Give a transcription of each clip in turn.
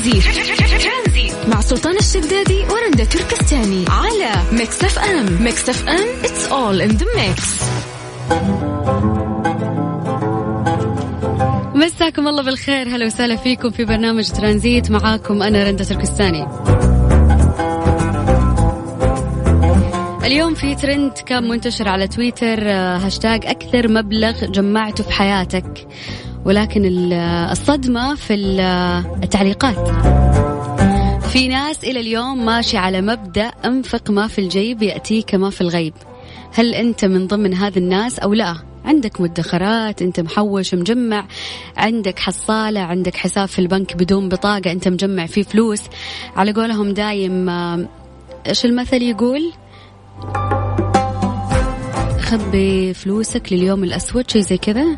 ترانزيت. مع سلطان الشدادي ورندا تركستاني على Mix FM. Mix FM it's all in the mix. مساكم الله بالخير. هلا وسهلا فيكم في برنامج ترانزيت. معاكم أنا رندا تركستاني. اليوم في ترند كان منتشر على تويتر آه، هاشتاج أكثر مبلغ جمعته في حياتك. ولكن آه، الصدمة في آه، التعليقات. في ناس إلى اليوم ماشي على مبدأ أنفق ما في الجيب يأتيك ما في الغيب. هل أنت من ضمن هذه الناس أو لا؟ عندك مدخرات أنت محوش مجمع عندك حصالة عندك حساب في البنك بدون بطاقة أنت مجمع فيه فلوس. على قولهم دايم إيش المثل يقول؟ خبي فلوسك لليوم الأسود شيء زي كذا.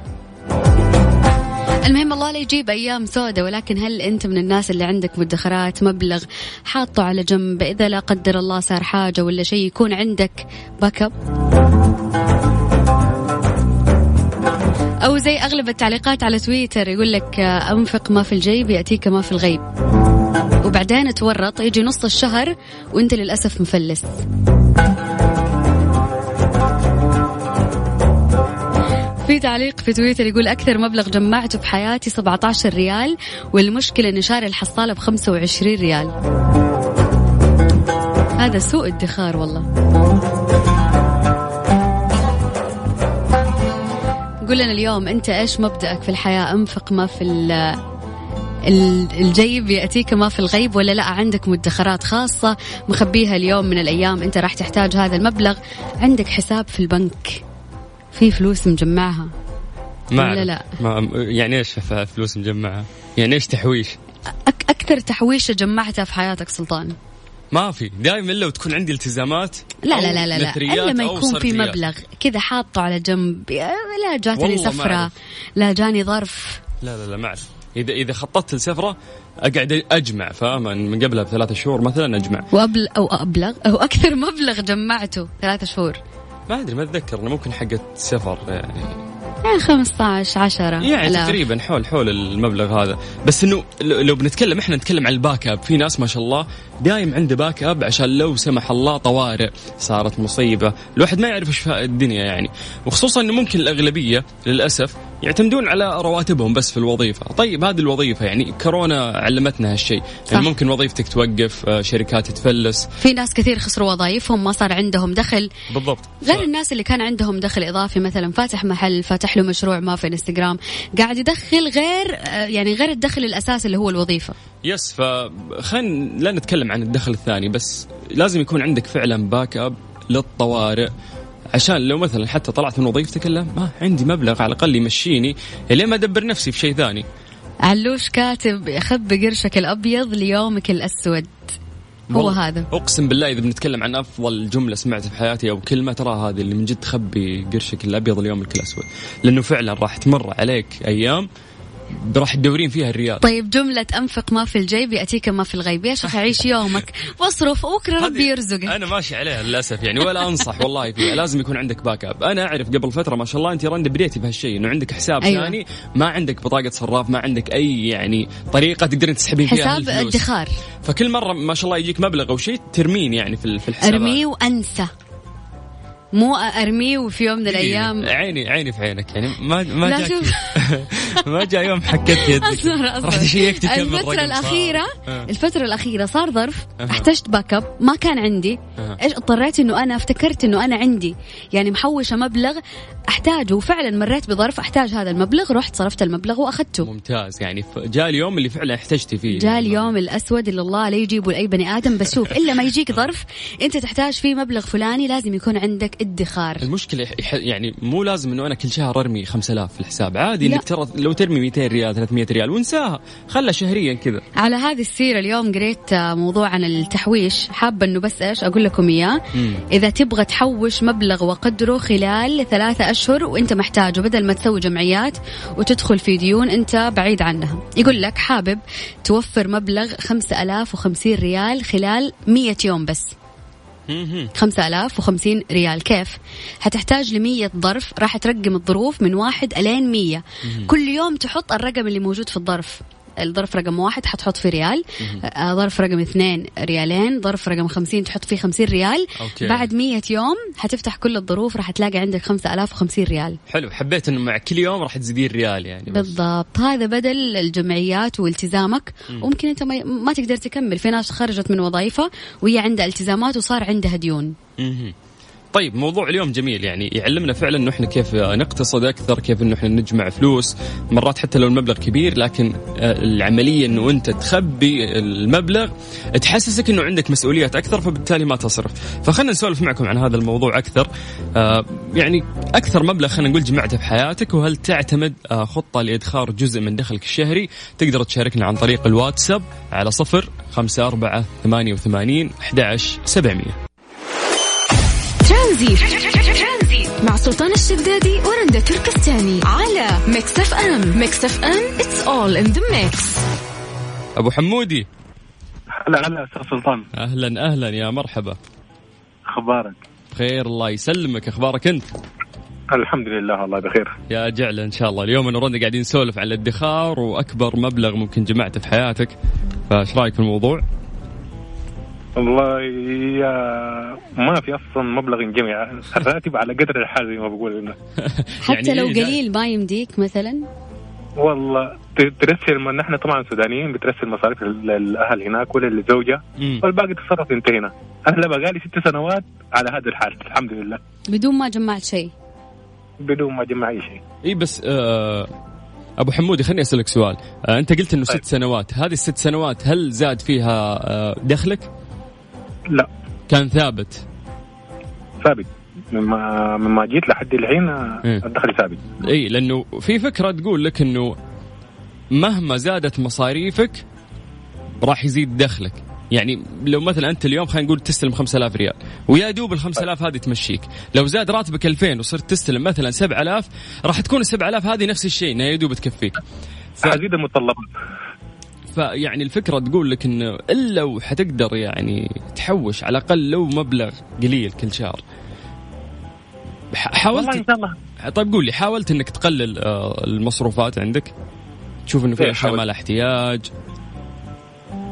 المهم الله لا يجيب أيام سودة ولكن هل أنت من الناس اللي عندك مدخرات مبلغ حاطه على جنب إذا لا قدر الله صار حاجة ولا شيء يكون عندك back up أو زي أغلب التعليقات على تويتر يقول لك أنفق ما في الجيب يأتيك ما في الغيب. وبعدين تورط يجي نص الشهر وأنت للأسف مفلس. في تعليق في تويتر يقول أكثر مبلغ جمعته في حياتي 17 ريال والمشكلة إني شاري الحصالة ب 25 ريال. هذا سوء ادخار والله. قول لنا اليوم أنت إيش مبدأك في الحياة؟ أنفق ما في الجيب يأتيك ما في الغيب ولا لا؟ عندك مدخرات خاصة مخبيها اليوم من الأيام أنت راح تحتاج هذا المبلغ؟ عندك حساب في البنك. في فلوس مجمعها؟ ما ولا لا؟ ما يعني إيش فلوس مجمعها؟ يعني إيش تحويش؟ أك أكثر تحويشة جمعتها في حياتك سلطان؟ ما في. دائما الا وتكون عندي التزامات لا لا لا لا, لا. إلا ما يكون في مبلغ. كذا حاطه على جنب. لا جاتني سفره لا جاني ظرف. لا لا لا ما أعرف. إذا إذا خططت لسفرة أقعد أجمع فاهم؟ من قبلها بثلاث شهور مثلا أجمع. وابل أو أبلغ أو أكثر مبلغ جمعته ثلاثة شهور. ما أدري ما أتذكر أنا ممكن حقت سفر يعني. يعني 15 10 يعني ألاف. تقريبا حول حول المبلغ هذا. بس إنه لو بنتكلم إحنا نتكلم عن ال back up. في ناس ما شاء الله دايم عنده back up عشان لو سمح الله طوارئ صارت مصيبة. الواحد ما يعرف إيش الدنيا يعني. وخصوصا إنه ممكن الأغلبية للأسف يعتمدون على رواتبهم بس في الوظيفة. طيب هذه الوظيفة يعني كورونا علمتنا هالشيء. يعني ممكن وظيفتك توقف آه، شركات تفلس في ناس كثير خسروا وظائفهم ما صار عندهم دخل. بالضبط. غير ف... الناس اللي كان عندهم دخل إضافي مثلا فاتح محل فاتح له مشروع ما في انستغرام قاعد يدخل غير آه، يعني غير الدخل الاساسي اللي هو الوظيفة. yes فخلينا لا نتكلم عن الدخل الثاني بس لازم يكون عندك فعلا back up للطوارئ. عشان لو مثلا حتى طلعت من وظيفتك إلا ما عندي مبلغ على الأقل يمشيني لين ما أدبر نفسي في شيء ثاني. علوش كاتب خب قرشك الأبيض ليومك الأسود. هو هذا. أقسم بالله إذا بنتكلم عن أفضل جملة سمعتها في حياتي أو كلمة ترى هذه اللي من جد تخبي قرشك الأبيض ليومك الأسود. لأنه فعلا راح تمر عليك أيام راح تدورين فيها الرياض. طيب جملة أنفق ما في الجيب يأتيك ما في الغيب. يا شيخ عيش يومك. واصرف وبكرة ربي يرزقك. أنا ماشي عليها للأسف يعني ولا أنصح والله فيها. لازم يكون عندك back up أنا أعرف قبل فترة ما شاء الله أنت رند بديتي بهالشيء إنه عندك حساب أيوة. ثاني ما عندك بطاقة صراف ما عندك أي يعني طريقة تقدرين تسحبين فيها حساب ادخار. فكل مرة ما شاء الله يجيك مبلغ أو شيء ترمين يعني في الحساب أرميه وأنسى. مو أرميه وفي يوم من إيه، الأيام. عيني عيني في عينك يعني ما ما جاك ما جاء يوم حكيت يدك أصبر أصبر. رحت شيكت الفترة الأخيرة آه. الفترة الأخيرة صار ظرف. احتجت back up ما كان عندي. إيش اضطريت إنه أنا أفتكرت إنه أنا عندي. يعني محوشة مبلغ أحتاجه وفعلا مريت بظرف أحتاج هذا المبلغ رحت صرفت المبلغ وأخذته. ممتاز. يعني جاء اليوم اللي فعلا احتجتي فيه. جاء اليوم الأسود اللي الله لا يجيبه لأي بني آدم بس شوف إلا ما يجيك ظرف أنت تحتاج فيه مبلغ فلاني لازم يكون عندك ادخار. المشكلة يعني مو لازم إنه أنا كل شهر أرمي 5000 في الحساب. عادي إنك ترى لو ترمي 200 ريال 300 ريال وانساها. خلها شهريا كذا. على هذه السيرة اليوم قريت موضوع عن التحويش حابة إنه بس إيش أقول لكم إياه؟ إذا تبغى تحوش مبلغ وقدره خلال ثلاثة أشهر وأنت محتاجه بدل ما تسوي جمعيات وتدخل في ديون أنت بعيد عنها. يقول لك حابب توفر مبلغ 5050 ريال خلال 100 يوم بس. خمسة آلاف وخمسين ريال. كيف؟ حتحتاج لمية ظرف راح ترقم الظروف من واحد ألين مية. كل يوم تحط الرقم اللي موجود في الظرف. الظرف رقم واحد حتحط فيه ريال. آه، ظرف رقم اثنين ريالين ظرف رقم خمسين تحط فيه خمسين ريال. okay. بعد مية يوم حتفتح كل الظروف راح تلاقي عندك خمسة ألاف وخمسين ريال. حلو. حبيت إنه مع كل يوم راح تزيدين ريال يعني بس. بالضبط. هذا بدل الجمعيات والتزامك. وممكن أنت ما, ما تقدر تكمل. في ناس خرجت من وظائفها وهي عندها التزامات وصار عندها ديون. مهم. طيب موضوع اليوم جميل. يعني يعلمنا فعلا إنه إحنا كيف نقتصد أكثر كيف إنه إحنا نجمع فلوس. مرات حتى لو المبلغ كبير لكن آه، العملية إنه أنت تخبي المبلغ تحسسك إنه عندك مسؤوليات أكثر فبالتالي ما تصرف. فخلنا نسولف معكم عن هذا الموضوع أكثر. آه، يعني أكثر مبلغ خلينا نقول جمعته في حياتك وهل تعتمد آه، خطة لإدخار جزء من دخلك الشهري؟ تقدر تشاركنا عن طريق الواتساب على صفر خمسة أربعة ثمانية وثمانين أحد عشر سبعمية. ترانزيت. مع سلطان الشدادي ورندا تركستاني على Mix FM. Mix FM it's all in the mix أبو حمودي. هلا هلا أستاذ سلطان. أهلا أهلا يا مرحبا. أخبارك؟ بخير الله يسلمك. أخبارك أنت؟ الحمد لله الله بخير. يا جعل إن شاء الله. اليوم أنا ورندا قاعدين نسولف عن الادخار وأكبر مبلغ ممكن جمعته في حياتك. فإيش رأيك في الموضوع؟ والله يا ما في أصلا مبلغ ينجمع الراتب على قدر الحال زي ما بقول لنا حتى يعني لو إيه قليل ما يمديك مثلا؟ والله ترسل ما نحن طبعا سودانيين بترسل مصاريف لل- للاهل هناك ولا للزوجه. والباقي تصرف انتهينا. أنا بقالي ست سنوات على هذا الحال. الحمد لله. بدون ما جمعت شيء. بدون ما اجمع اي شيء. اي بس آه أبو حمودي خليني أسألك سؤال. آه أنت قلت إنه طيب. ست سنوات. هذه الست سنوات هل زاد فيها آه دخلك؟ لا. كان ثابت. ثابت. مما مما جيت لحد الحين إيه. الدخل ثابت. إي لأنه في فكرة تقول لك إنه مهما زادت مصاريفك راح يزيد دخلك. يعني لو مثلا أنت اليوم خلينا نقول تستلم 5000 ريال ويا دوب ال 5000 هذه تمشيك. لو زاد راتبك 2000 وصرت تستلم مثلا 7000 راح تكون ال 7000 هذه نفس الشيء إنها يا دوب تكفيك. ف... المتطلبات. فيعني الفكرة تقول لك إنه إلا وحتقدر يعني تحوش على الأقل لو مبلغ قليل كل شهر. والله حاولت شاء الله. طيب قول لي حاولت إنك تقلل آه، المصروفات عندك؟ تشوف إنه في إيه، أشياء ما. لها احتياج؟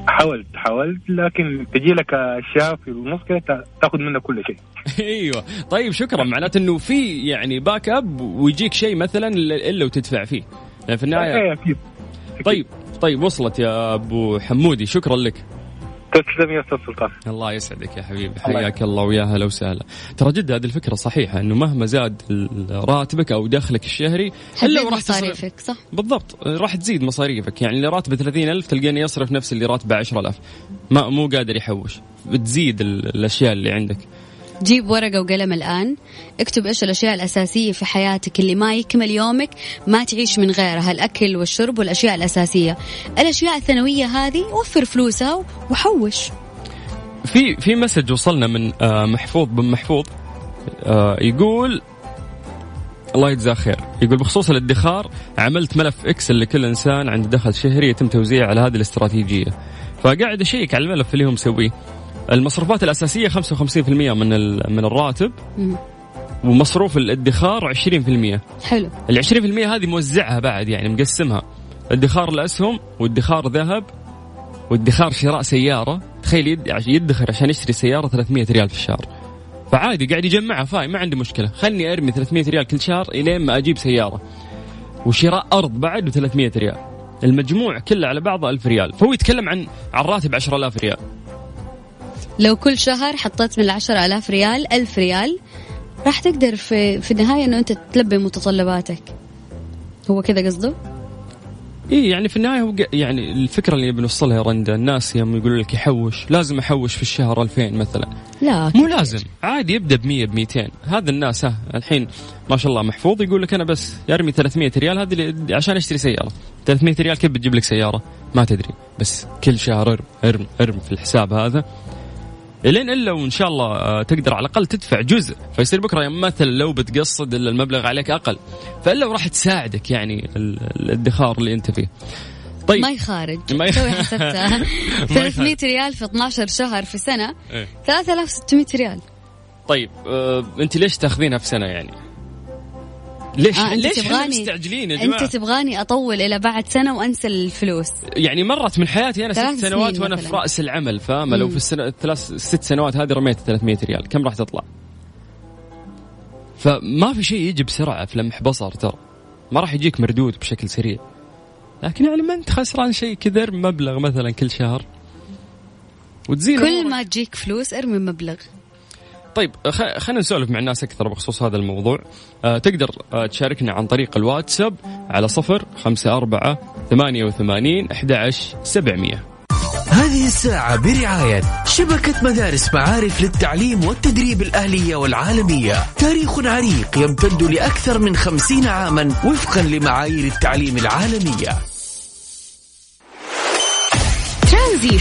حاولت حاولت لكن تجي لك أشياء في النص كده تاخذ منك كل شيء. أيوه. طيب شكرا. معناته إنه في يعني باك أب ويجيك شيء مثلا إلا وتدفع فيه. لأن في النهاية إيه، أكيد. طيب طيب وصلت يا أبو حمودي. شكرا لك. تسلم يا أستاذ سلطان. الله يسعدك يا حبيبي. حياك الله ويا هلا وسهلا. ترى جد هذه الفكرة صحيحة إنه مهما زاد راتبك أو دخلك الشهري إلا وراح تصرف مصاريفك صح؟ بالضبط. راح تزيد مصاريفك. يعني اللي راتبه 30000 تلقيني يصرف نفس اللي راتبه 10000 ما مو قادر يحوش. بتزيد ال- الأشياء اللي عندك. جيب ورقة وقلم الآن. اكتب إيش الأشياء الأساسية في حياتك اللي ما يكمل يومك ما تعيش من غيرها الأكل والشرب والأشياء الأساسية. الأشياء الثانوية هذه وفر فلوسها وحوش. في في message وصلنا من آه، محفوظ بن محفوظ آه، يقول الله يجزاه خير. يقول بخصوص الادخار عملت ملف Excel لكل إنسان عنده دخل شهري يتم توزيعه على هذه الاستراتيجية. فقاعد أشيك على الملف اللي هو مسويه. المصروفات الأساسية 55% من ال- من الراتب. مم. ومصروف الادخار 20% حلو. ال 20% هذه موزعها بعد يعني مقسمها. ادخار الأسهم وادخار ذهب وادخار شراء سيارة. تخيل يدخر عشان يشتري سيارة 300 ريال في الشهر. فعادي قاعد يجمعها فاي ما عندي مشكلة. خلني أرمي 300 ريال كل شهر إلين ما أجيب سيارة. وشراء أرض بعد ب 300 ريال. المجموع كله على بعضه 1000 ريال. فهو يتكلم عن عن راتب 10000 ريال. لو كل شهر حطيت من العشرة آلاف ريال ألف ريال راح تقدر في, في النهاية أنه أنت تلبي متطلباتك. هو كذا قصده؟ اي يعني في النهاية هو يعني الفكرة اللي بنوصلها يا رندا الناس يوم يقولوا لك يحوش لازم أحوش في الشهر 2000 مثلا. لا. مو لازم عادي يبدأ ب 100 ب 200 هذا الناس ها الحين ما شاء الله محفوظ يقول لك أنا بس يرمي 300 ريال هذه اللي- عشان أشتري سيارة. 300 ريال كيف بتجيب لك سيارة؟ ما تدري. بس كل شهر ارم ارم ارم في الحساب هذا. إلين إلا وإن شاء الله آه، تقدر على الأقل تدفع جزء. فيصير بكرة مثلا لو بتقصد إلا المبلغ عليك أقل. فإلا وراح تساعدك يعني ال- الادخار اللي أنت فيه. طيب. ما يخارج ما سوي حسبتها ما 300 ريال في 12 شهر في سنة. إيه. 3600 ريال. طيب آه، أنت ليش تاخذينها في سنة يعني؟ ليش؟ آه ليش تبغاني مستعجلين يا جماعة؟ انت تبغاني أطول إلى بعد سنة وأنسى الفلوس. يعني مرت من حياتي أنا ست سنوات وأنا في. رأس العمل فاهمة؟ لو. في السنة الثلاث ست سنوات هذه رميت 300 ريال. كم راح تطلع؟ فما في شيء يجي بسرعة في لمح بصر ترى. ما راح يجيك مردود بشكل سريع. لكن يعني ما أنت خسران شيء كذا مبلغ مثلا كل شهر. وتزين كل. ما تجيك فلوس ارمي مبلغ. طيب خ- خلينا نسولف مع الناس أكثر بخصوص هذا الموضوع. آه تقدر آه تشاركنا عن طريق الواتساب على صفر خمسة أربعة ثمانية وثمانين أحد سبعمية. هذه الساعة برعاية شبكة مدارس معارف للتعليم والتدريب الأهلية والعالمية. تاريخ عريق يمتد لأكثر من خمسين عاما وفقا لمعايير التعليم العالمية. ترانزيت.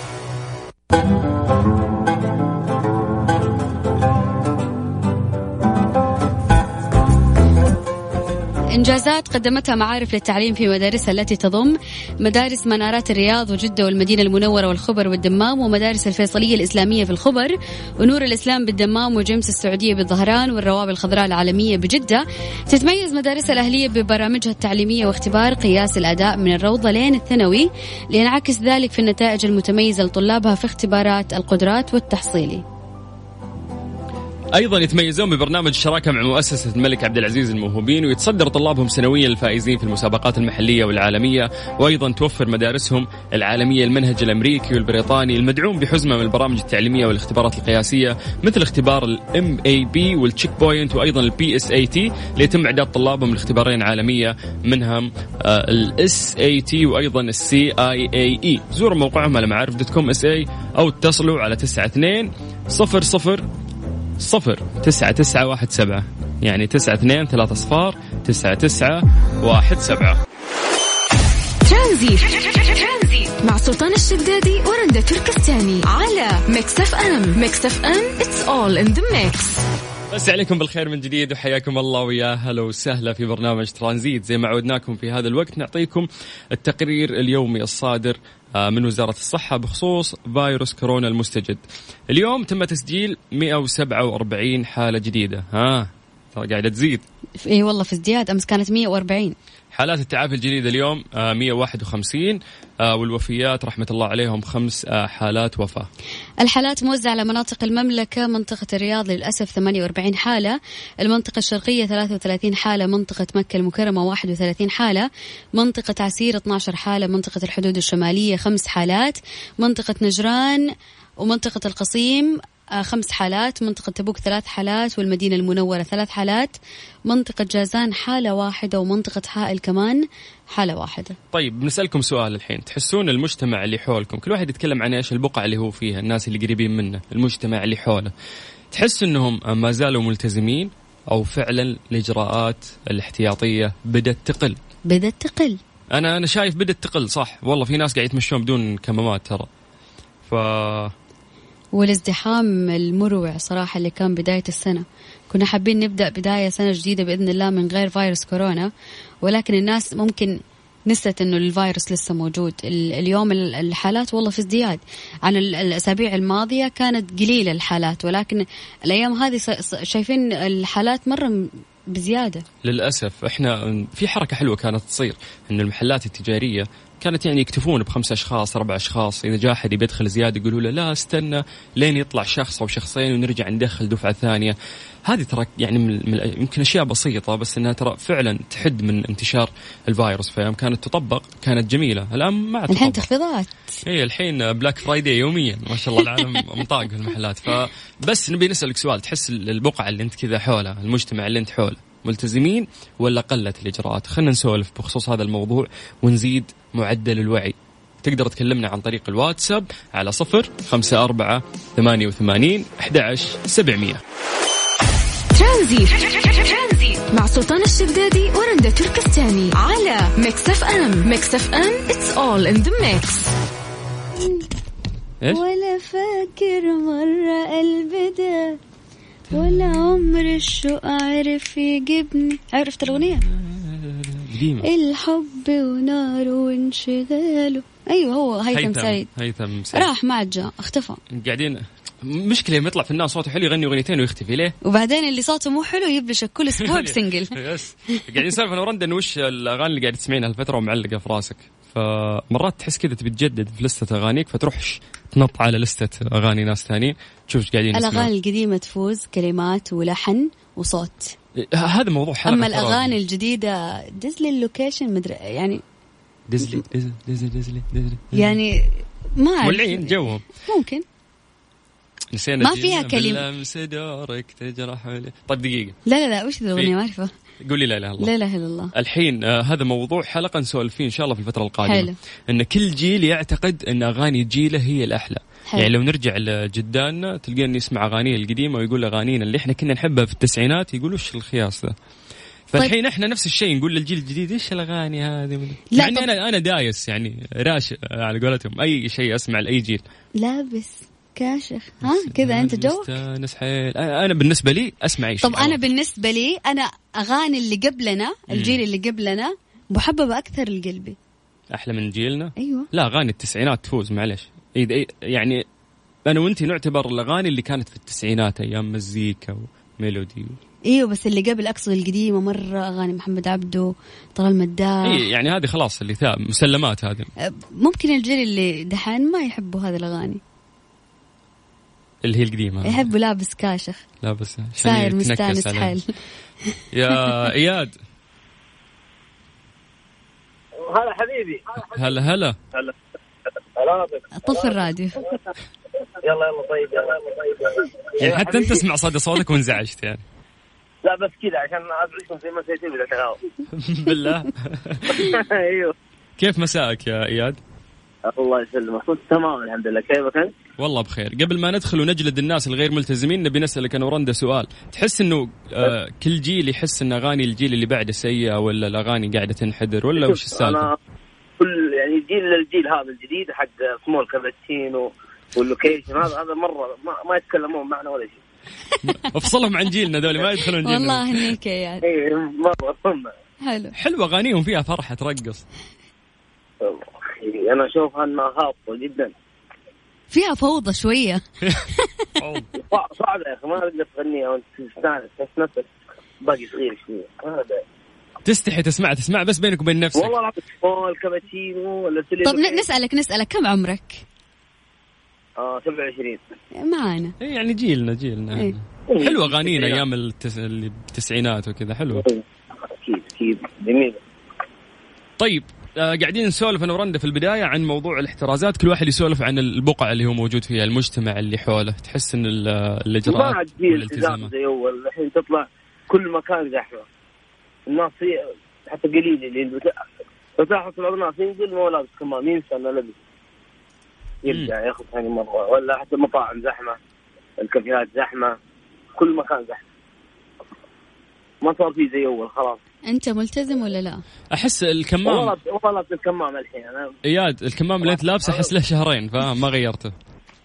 إنجازات قدمتها معارف للتعليم في مدارسها التي تضم مدارس منارات الرياض وجدة والمدينة المنورة والخبر والدمام ومدارس الفيصلية الإسلامية في الخبر ونور الإسلام بالدمام وجيمس السعودية بالظهران والروابي الخضراء العالمية بجدة. تتميز مدارسها الأهلية ببرامجها التعليمية واختبار قياس الأداء من الروضة لين الثانوي لينعكس ذلك في النتائج المتميزة لطلابها في اختبارات القدرات والتحصيلي. أيضا يتميزون ببرنامج الشراكه مع مؤسسة الملك عبد العزيز الموهوبين ويتصدر طلابهم سنويا الفائزين في المسابقات المحلية والعالمية وأيضا توفر مدارسهم العالمية المنهج الأمريكي والبريطاني المدعوم بحزمة من البرامج التعليمية والاختبارات القياسية مثل اختبار ال MAP وال Checkpoint وأيضا ال PSAT ليتم إعداد طلابهم لاختبارين عالمية منهم ال SAT وأيضا ال CAIE زوروا موقعهم على معارف dot com SA أو اتصلوا على 92 صفر صفر صفر تسعة تسعة واحد سبعة. يعني تسعة اثنين ثلاثة صفار تسعة تسعة واحد سبعة. ترانزيت. مع سلطان الشدادي ورندا تركستاني على Mix FM. Mix FM it's all in the mix. مسي عليكم بالخير من جديد وحياكم الله ويا هلا وسهلا في برنامج ترانزيت. زي ما عودناكم في هذا الوقت نعطيكم التقرير اليومي الصادر آه، من وزارة الصحة بخصوص فيروس كورونا المستجد. اليوم تم تسجيل 147 حالة جديدة. ها ترى قاعدة تزيد. إي والله في ازدياد أمس كانت 140 حالات التعافي الجديدة اليوم آه، 151 آه، والوفيات رحمة الله عليهم خمس آه، حالات وفاة. الحالات موزعة على مناطق المملكة منطقة الرياض للأسف 48 حالة. المنطقة الشرقية 33 حالة منطقة مكة المكرمة 31 حالة. منطقة عسير 12 حالة منطقة الحدود الشمالية خمس حالات. منطقة نجران ومنطقة القصيم آه، خمس حالات منطقة تبوك ثلاث حالات والمدينة المنورة ثلاث حالات منطقة جازان حالة واحدة ومنطقة حائل كمان حالة واحدة. طيب بنسألكم سؤال الحين. تحسون المجتمع اللي حولكم كل واحد يتكلم عن إيش البقعة اللي هو فيها الناس اللي قريبين منه المجتمع اللي حوله. تحس إنهم ما زالوا ملتزمين أو فعلا الإجراءات الاحتياطية بدأت تقل؟ بدأت تقل. أنا أنا شايف بدأت تقل صح. والله في ناس قاعد يتمشون بدون كمامات ترى. ف والازدحام المروع صراحة اللي كان بداية السنة. كنا حابين نبدأ بداية سنة جديدة بإذن الله من غير فيروس كورونا ولكن الناس ممكن نسيت إنه الفيروس لسه موجود. ال- اليوم ال- الحالات والله في ازدياد. عن ال- الأسابيع الماضية كانت قليلة الحالات ولكن الأيام هذه شايفين الحالات مرة بزيادة. للأسف إحنا في حركة حلوة كانت تصير. إن المحلات التجارية كانت يعني يكتفون بخمس أشخاص أربع أشخاص. إذا جاء أحد يدخل زيادة يقولوا له لا استنى لين يطلع شخص أو شخصين ونرجع ندخل دفعة ثانية. هذه ترى يعني من من يمكن أشياء بسيطة بس إنها ترى فعلا تحد من انتشار الفيروس. فيوم كانت تطبق كانت جميلة. الآن ما عاد الحين تطبق. تخفيضات. اي الحين Black Friday يوميا. ما شاء الله العالم مطاقق في المحلات. فبس نبي نسألك سؤال. تحس البقعة اللي أنت كذا حولها المجتمع اللي أنت حوله. ملتزمين ولا قلت الإجراءات. خلينا نسولف بخصوص هذا الموضوع ونزيد معدل الوعي. تقدر تكلمنا عن طريق الواتساب على صفر خمسة أربعة ثمانية وثمانين أحد سبعمية. ترانزيت. مع سلطان الشدادي ورندا تركستاني على Mix F M. Mix FM it's all in the mix؟ ولا فاكر مرة قلبي ده ولا عمر الشوق عرف يجيبني عرفت الأغنية؟ قديمة. الحب وناره وانشغاله. أيوه هو هيثم سعيد. هيثم سعيد. راح ما عاد جاء اختفى. قاعدين مشكلة يوم يطلع فنان صوته حلو يغني أغنيتين ويختفي ليه؟ وبعدين اللي صوته مو حلو يبلشك كل أسبوع بسنجل. يس. قاعدين نسولف أنا ورندا انه وش الأغاني اللي قاعد تسمعينها الفترة ومعلقة في راسك؟ فمرات تحس كذا تبي تجدد في لستة أغانيك فتروح تنط على لستة أغاني ناس ثانيين تشوف إيش قاعدين الأغاني القديمة تفوز كلمات ولحن وصوت. ه- هذا موضوع حلقة أما. الأغاني الجديدة دزلي ال location مدري يعني دزلي دزلي دزلي دزلي دزلي يعني ما أعرف. مولعين جوهم. ممكن. نسينا ما فيها كلمة. دورك تجرح ولي. طيب دقيقة. لا لا لا وش ذا الأغنية؟ ما اعرفها قولي لا إله إلا الله. لا إله إلا الله. الحين آه هذا موضوع حلقة نسولف فيه إن شاء الله في الفترة القادمة. حلو. إن كل جيل يعتقد إن أغاني جيله هي الأحلى. حلو. يعني لو نرجع لجداننا تلقين يسمع أغانيه القديمة ويقول أغانينا اللي إحنا كنا نحبها في التسعينات يقول وش الخياس ذا؟ فالحين إحنا نفس الشيء نقول للجيل الجديد إيش الأغاني هذه؟ من... لا، يعني طب- أنا أنا دايس يعني راشق على قولتهم أي شيء أسمع لأي جيل. لابس كاشخ. ها؟ كذا أنت جوك؟ مستانس حيل. أنا بالنسبة لي أسمع أي شيء. طب أنا بالنسبة لي أنا أغاني اللي قبلنا الجيل اللي قبلنا محببة أكثر لقلبي. أحلى من جيلنا؟ أيوه. لا أغاني التسعينات تفوز معلش يعني أنا وانت نعتبر الأغاني اللي كانت في التسعينات أيام مزيكا وميلودي. إيوه بس اللي قبل أقصد القديمة مرة أغاني محمد عبده طلال مداح إي يعني هذه خلاص اللي ثاب مسلمات هذه. ممكن الجيل اللي دحين ما يحبوا هذه الأغاني. اللي هي القديمة. يحبوا لابس كاشخ. لا بس عشان ساير مستانس. حيل. يا إياد. هلا حبيبي. هلا هلا. هلا. طفي الراديو. يلا يلا طيب يلا يلا طيب يعني حتى أنت تسمع صدى صوتك وانزعجت يعني. لا بس كذا عشان ازعجكم زي ما سيتم اذا بالله. أيوه. كيف مساءك يا إياد؟ الله يسلمك. كنت تمام الحمد لله. كيفك أنت؟ والله بخير. قبل ما ندخل ونجلد الناس الغير ملتزمين نبي نسألك أنا ورندا سؤال. تحس أنه آه كل جيل يحس أن أغاني الجيل اللي بعده سيئة ولا الأغاني قاعدة تنحدر ولا وش أنا كل يعني جيل للجيل هذا الجديد حق small cappuccino وال location هذا هذا مرة ما, ما يتكلمون معنا ولا شيء. أفصلهم عن جيلنا ذولي ما يدخلون جيلنا. والله هنيك يا اي مرة حلو. حلوة أغانيهم فيها فرحة ترقص. أنا اشوفها أنها هابطة جدا. فيها فوضى شوية. صع- صعبه يا أخي ما تقدر تغنيها وانت تستانس تحس نفسك باقي صغير شوية هذا. تستحي تسمع تسمع بس بينك وبين نفسك. والله العظيم سمول كابتشينو ولا طب نسألك نسألك كم عمرك؟ آه 27 معانا. إيه يعني جيلنا جيلنا. إيه. حلوة أغانينا أيام التس... اللي بالتسعينات وكذا حلوة. أكيد أكيد. جميل طيب آه قاعدين نسولف أنا ورندا في البداية عن موضوع الاحترازات. كل واحد يسولف عن البقعة اللي هو موجود فيها المجتمع اللي حوله. تحس إن ال- ما الاجراءات عاد في التزام زي أول. الحين تطلع كل مكان زحمة. الناس حتى قليل اللي لو تلاحظ بعض الناس ينزل مو لابس كمام ينسى إنه لبس. يرجع ياخذ ثاني مرة. ولا حتى المطاعم زحمة الكافيهات زحمة. كل مكان زحمة. ما صار في زي أول خلاص. أنت ملتزم ولا لا؟ أحس والله الكمام والله لابس الكمام الحين. أنا إياد الكمام اللي انت لابسه أحس له شهرين فاهم ما غيرته.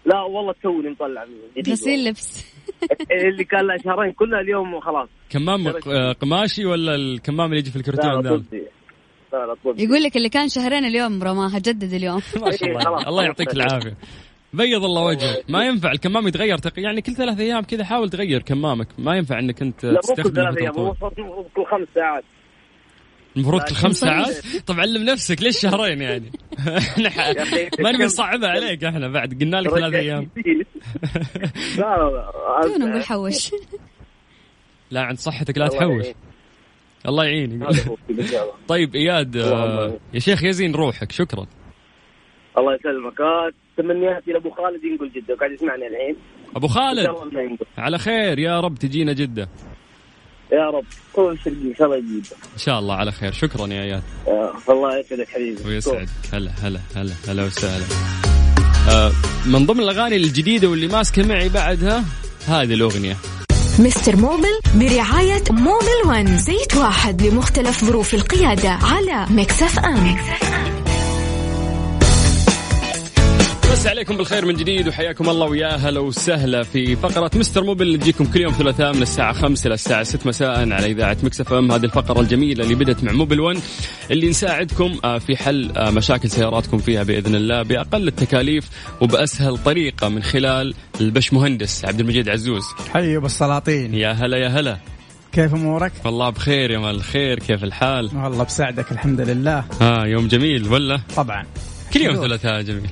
لا والله توني مطلع من جديد غسيل. لبس اللي كان له شهرين كلها اليوم خلاص كمام آه، قماشي ولا الكمام اللي يجي في الكرتون لا ذا؟ يقول لك اللي كان شهرين اليوم رماها جدد اليوم. ما شاء الله. خلاص. الله يعطيك العافية. بيض الله وجهك ما ينفع الكمام يتغير تق... يعني كل ثلاث أيام كذا حاول تغير كمامك ما ينفع إنك أنت لا مو كل تستخدمه ثلاث أيام. المفروض كل خمس ساعات المفروض كل خمس طيب. ساعات طب علم نفسك ليش شهرين يعني ما نبي نصعبها عليك إحنا بعد قلنا لك ثلاث أيام لا لا لا لا عند صحتك لا تحوش. الله يعينك. طيب إياد. يا شيخ يزين روحك شكرا الله يسلمك. آه، تمنياتي لابو خالد ينقل جدة. قاعد يسمعني الحين. أبو خالد. على خير يا رب تجينا جدة. يا رب. كل إن شاء الله يجيب. إن شاء الله على خير. شكرا يا اياد آه، الله يسعدك حبيبي. ويسعدك هلا هلا هلا. هلا وسهلا. آه، من ضمن الأغاني الجديدة واللي ماسكة معي بعدها هذه الأغنية. Mister Mobil برعاية Mobil One زيت واحد لمختلف ظروف القيادة على Mix FM. مسي عليكم بالخير من جديد وحياكم الله ويا هلا وسهلا في فقرة Mister Mobil اللي تجيكم كل يوم ثلاثاء من الساعة 5 إلى الساعة 6 مساء على إذاعة Mix FM هذه الفقرة الجميلة اللي بدت مع Mobil 1 اللي نساعدكم آه، في حل آه، مشاكل سياراتكم فيها بإذن الله بأقل التكاليف وبأسهل طريقة من خلال البش مهندس عبد المجيد عزوز حي بالسلاطين يا هلا يا هلا كيف أمورك؟ والله بخير يا مال الخير كيف الحال؟ والله بساعدك الحمد لله ها آه يوم جميل ولا؟ طبعا كل يوم. ثلاثاء جميل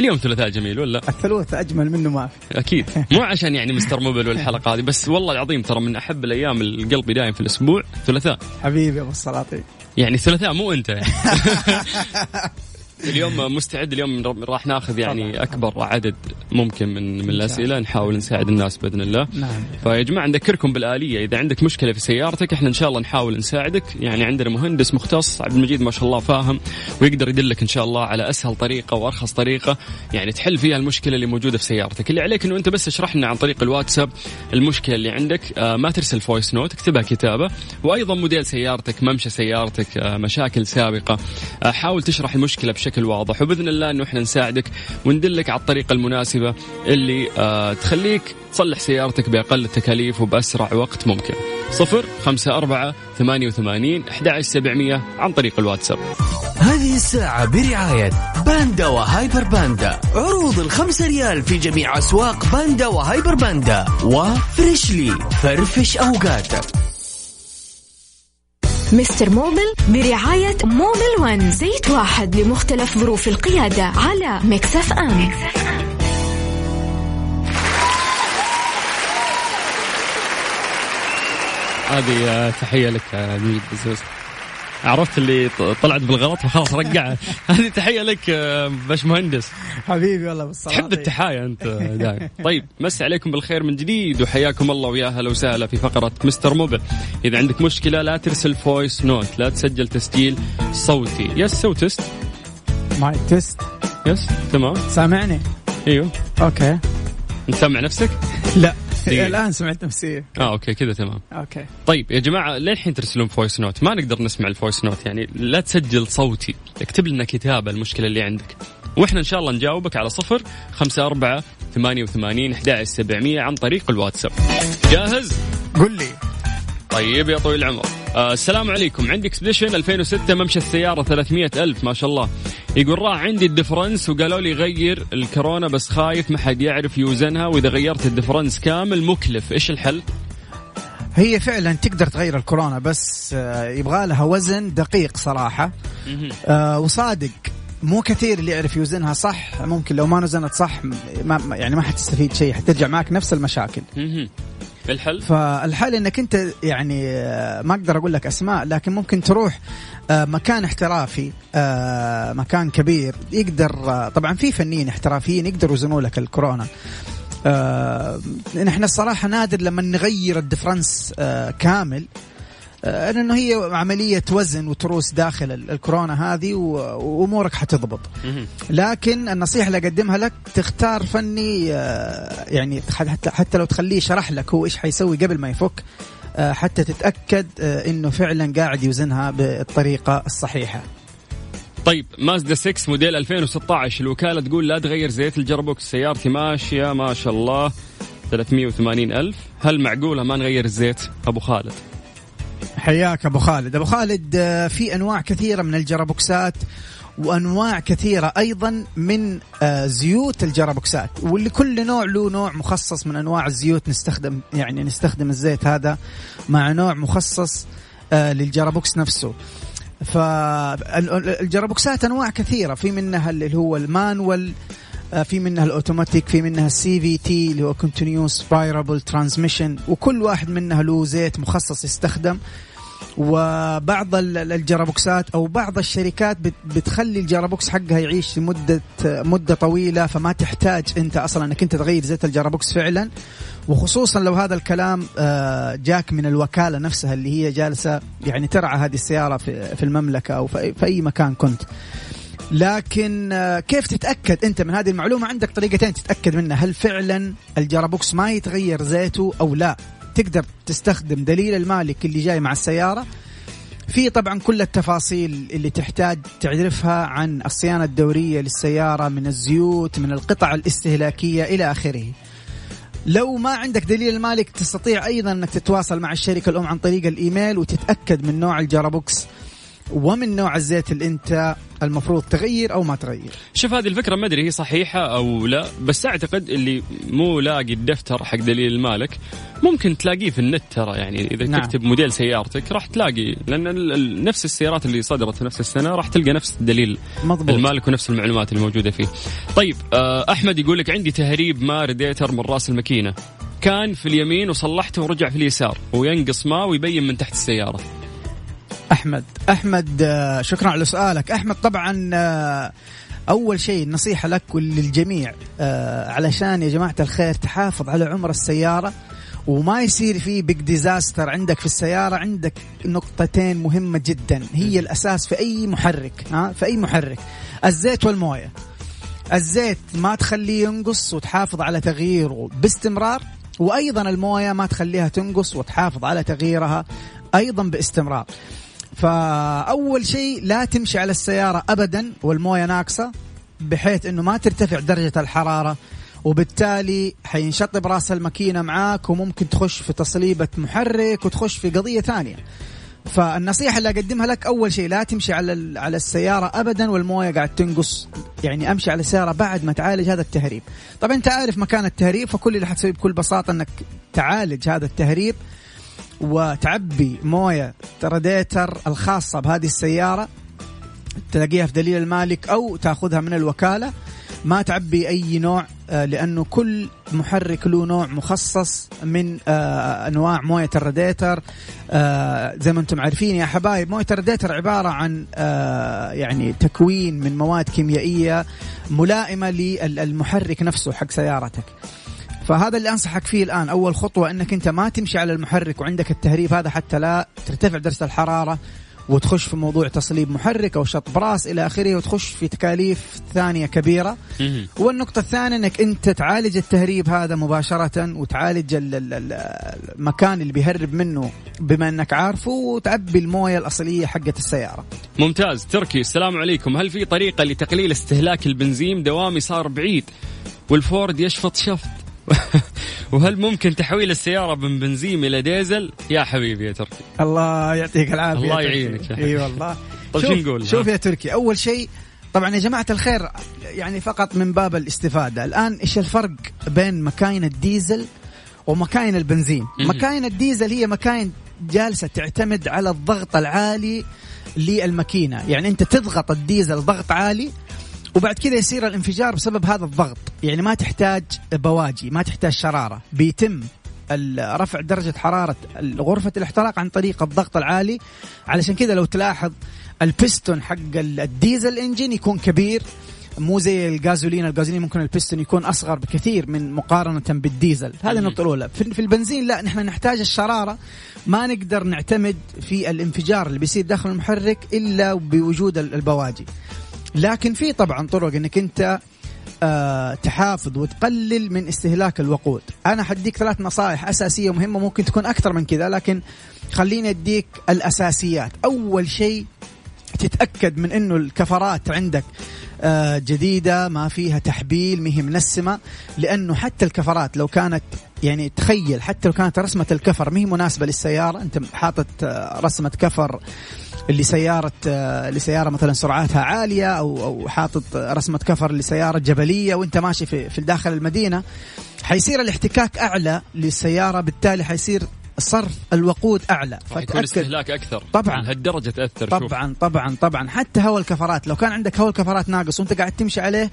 كل يوم ثلاثاء جميل ولا؟ الثلوث أجمل منه ما في أكيد مو عشان يعني مستر موبل والحلقة هذه بس والله العظيم ترى من أحب الأيام القلبي دايم في الأسبوع ثلاثاء حبيبي أبو السلاطين يعني الثلاثاء مو أنت يعني. اليوم مستعد اليوم راح ناخذ يعني. أكبر عدد ممكن من من الأسئلة. نحاول نساعد الناس بإذن الله. نعم. فيا جماعة نذكركم بالآلية. إذا عندك مشكلة في سيارتك إحنا إن شاء الله نحاول نساعدك. يعني عندنا مهندس مختص عبد المجيد ما شاء الله فاهم ويقدر يدلك إن شاء الله على أسهل طريقة وأرخص طريقة. يعني تحل فيها المشكلة اللي موجودة في سيارتك. اللي عليك إنه أنت بس اشرح لنا عن طريق الواتساب المشكلة اللي عندك. آه، ما ترسل voice note اكتبها كتابة. وأيضا موديل سيارتك ممشى سيارتك آه، مشاكل سابقة. آه، حاول تشرح المشكلة بشكل واضح. وبإذن الله إنه إحنا نساعدك وندلك على الطريقة المناسبه اللي آه، تخليك تصلح سيارتك بأقل التكاليف وبأسرع وقت ممكن. صفر خمسة أربعة ثمانية وثمانين أحد سبعمية عن طريق الواتساب. هذه الساعة برعاية باندا وهايبر باندا. عروض الخمسة ريال في جميع أسواق باندا وهايبر باندا. و Freshly فرفش أوقاتك Mister Mobil برعاية Mobil One زيت واحد لمختلف ظروف القيادة على Mix FM. هذه آه، تحية لك آه، مجيد بزوز. عرفت اللي طلعت بالغلط؟ فخلاص رجعها. هذه تحية لك آه، باش مهندس حبيبي والله بالسلاطين تحب التحايا أنت دايم. طيب مسي عليكم بالخير من جديد وحياكم الله ويا هلا وسهلا في فقرة Mister Mobil. إذا عندك مشكلة لا ترسل voice note لا تسجل تسجيل صوتي. yes so test mic test yes تمام. سامعني؟ إيوه. okay. انت سامع نفسك؟ لا. دقيقة. الآن سمعت نفسي آه okay كذا تمام. okay. طيب يا جماعة للحين ترسلون voice note ما نقدر نسمع ال voice note يعني لا تسجل صوتي. اكتب لنا كتابة المشكلة اللي عندك. وإحنا إن شاء الله نجاوبك على صفر خمسة أربعة ثمانية وثمانين أحد سبعمية عن طريق الواتساب. جاهز؟ قل لي. طيب يا طويل العمر. آه السلام عليكم. عندي اكسبediشن 2006 ممشى السيارة 300 ألف ما شاء الله. يقول راح عندي الدفرنس وقالوا لي غير الكورونا بس خايف ما حد يعرف يوزنها وإذا غيرت الدفرنس كامل مكلف. إيش الحل؟ هي فعلا تقدر تغير الكورونا بس آه، يبغى لها وزن دقيق صراحة. آه وصادق. مو كثير اللي يعرف يوزنها صح. ممكن لو ما نزنت صح ما- يعني ما حتستفيد شيء حترجع معك نفس المشاكل. الحل؟ فالحل إنك أنت يعني آه، ما أقدر أقول لك أسماء لكن ممكن تروح آه، مكان احترافي آه، مكان كبير يقدر طبعا في فنيين احترافيين يقدروا يوزنوا لك الكورونا نحن الصراحة نادر لما نغير الدفرنس كامل لأنه هي عملية وزن وتروس داخل ال- الكورونا هذه وأمورك حتضبط. لكن النصيحة اللي أقدمها لك تختار فني آه، يعني حتى حتى لو تخليه يشرح لك هو إيش حيسوي قبل ما يفك آه، حتى تتأكد آه، إنه فعلا قاعد يوزنها بالطريقة الصحيحة. طيب مازدا 6 موديل 2016 الوكالة تقول لا تغير زيت ال gearbox سيارتي ماشية ما شاء الله 380 ألف. هل معقولة ما نغير الزيت؟ أبو خالد. حياك أبو خالد. أبو خالد آه، في أنواع كثيرة من الجرابوكسات وأنواع كثيرة أيضا من آه، زيوت الجرابوكسات. واللي كل نوع له نوع مخصص من أنواع الزيوت. نستخدم يعني نستخدم الزيت هذا مع نوع مخصص آه، للجرابوكس نفسه. فالجرابوكسات أنواع كثيرة. في منها اللي هو المانوال في منها الأوتوماتيك في منها ال CVT اللي هو continuous variable transmission وكل واحد منها له زيت مخصص يستخدم. وبعض ال- الجرابوكسات أو بعض الشركات بت- بتخلي ال gearbox حقها يعيش لمدة مدة طويلة فما تحتاج أنت أصلا أنك أنت تغير زيت ال gearbox فعلا. وخصوصا لو هذا الكلام آه، جاك من الوكالة نفسها اللي هي جالسة يعني ترعى هذه السيارة في المملكة أو في أي مكان كنت. لكن آه، كيف تتأكد أنت من هذه المعلومة؟ عندك طريقتين تتأكد منها. هل فعلا ال gearbox ما يتغير زيته أو لا؟ تقدر تستخدم دليل المالك اللي جاي مع السيارة. في طبعا كل التفاصيل اللي تحتاج تعرفها عن الصيانة الدورية للسيارة من الزيوت من القطع الاستهلاكية إلى آخره. لو ما عندك دليل المالك تستطيع أيضا أنك تتواصل مع الشركة الأم عن طريق الإيميل وتتأكد من نوع ال gearbox. ومن نوع الزيت اللي انت المفروض تغير أو ما تغير شوف هذه الفكرة ما أدري هي صحيحة أو لا بس أعتقد اللي مو لاقي الدفتر حق دليل المالك ممكن تلاقيه في النت ترى يعني إذا نعم. تكتب موديل سيارتك راح تلاقي لأن نفس السيارات اللي صدرت في نفس السنة راح تلقى نفس الدليل مضبوط. المالك ونفس المعلومات اللي موجوده فيه. طيب آه، أحمد يقول لك عندي تهريب ماء راديتر من رأس الماكينة كان في اليمين وصلحته ورجع في اليسار وينقص ماء ويبين من تحت السيارة. أحمد. أحمد آه، شكرا على سؤالك. أحمد طبعا آه، أول شيء نصيحة لك وللجميع آه، علشان يا جماعة الخير تحافظ على عمر السيارة وما يصير في بيج ديزاستر عندك في السيارة عندك نقطتين مهمة جدا. هي الأساس في أي محرك ها في أي محرك. الزيت والموية. الزيت ما تخليه ينقص وتحافظ على تغييره باستمرار وأيضا الموية ما تخليها تنقص وتحافظ على تغييرها أيضا باستمرار. فأول شيء لا تمشي على السيارة ابدا والموية ناقصة بحيث إنه ما ترتفع درجة الحرارة وبالتالي حينشطب رأس الماكينة معاك وممكن تخش في تصليبة محرك وتخش في قضية ثانية. فالنصيحة اللي أقدمها لك أول شيء لا تمشي على على السيارة أبدا والموية قاعد تنقص. يعني أمشي على السيارة بعد ما تعالج هذا التهريب. طبعا أنت عارف مكان التهريب فكل اللي حتسويه بكل بساطة أنك تعالج هذا التهريب. وتعبي موية راديتر الخاصة بهذه السيارة تلاقيها في دليل المالك أو تأخذها من الوكالة. ما تعبي أي نوع آه، لأنه كل محرك له نوع مخصص من آه، أنواع موية الراديتر آه، زي ما أنتم عارفين يا حبايب موية الراديتر عبارة عن يعني تكوين من مواد كيميائية ملائمة للمحرك نفسه حق سيارتك. فهذا اللي أنصحك فيه الآن. أول خطوة إنك أنت ما تمشي على المحرك وعندك التهريب هذا حتى لا ترتفع درجة الحرارة وتخش في موضوع تصليب محرك أو شط براس إلى آخره وتخش في تكاليف ثانية كبيرة. مهم. والنقطة الثانية إنك أنت تعالج التهريب هذا مباشرة وتعالج ال- ال- ال- المكان اللي بيهرب منه بما إنك عارفه وتعبي الموية الأصلية حقت السيارة. ممتاز. تركي السلام عليكم. هل في طريقة لتقليل استهلاك البنزين دوامي صار بعيد والفورد يشفط شفط؟ وهل ممكن تحويل السيارة من بنزين إلى ديزل يا حبيبي يا تركي الله يعطيك العافية الله. يعينك. إي والله. طيب شوف- شو نقول؟ شوف؟ يا تركي أول شيء طبعا يا جماعة الخير يعني فقط من باب الاستفادة الآن إيش الفرق بين مكاين الديزل ومكاين البنزين. مكاين الديزل هي مكاين جالسة تعتمد على الضغط العالي للماكينة يعني أنت تضغط الديزل ضغط عالي وبعد كذا يصير الانفجار بسبب هذا الضغط. يعني ما تحتاج بواجي ما تحتاج شرارة. بيتم رفع درجة حرارة غرفة الاحتراق عن طريق الضغط العالي. علشان كذا لو تلاحظ البستون حق ال- الديزل انجن يكون كبير. مو زي الغازولين الغازولين ممكن البستون يكون أصغر بكثير من مقارنة بالديزل. هذه النقطه الأولى. في البنزين لا نحن نحتاج الشرارة. ما نقدر نعتمد في الانفجار اللي بيصير داخل المحرك إلا بوجود ال- البواجي. لكن في طبعا طرق إنك أنت آه تحافظ وتقلل من استهلاك الوقود. أنا حديك ثلاث نصائح أساسية مهمة ممكن تكون أكثر من كذا لكن خليني أديك الأساسيات. أول شيء تتأكد من إنه الكفرات عندك آه، جديدة ما فيها تحبيل ما هي منسمة لأنه حتى الكفرات لو كانت يعني تخيل حتى لو كانت رسمة الكفر ما هي مناسبة للسيارة. أنت حاطط آه، رسمة كفر لسيارة آه، لسيارة مثلا سرعاتها عالية أو أو حاطط رسمة كفر لسيارة جبلية وأنت ماشي في في داخل المدينة حيصير الاحتكاك أعلى للسيارة بالتالي حيصير صرف الوقود أعلى. راح يكون استهلاك أكثر. طبعاً. لهالدرجة تأثر شوف. طبعا طبعا طبعا. حتى هواء الكفرات لو كان عندك هواء الكفرات ناقص وأنت قاعد تمشي عليه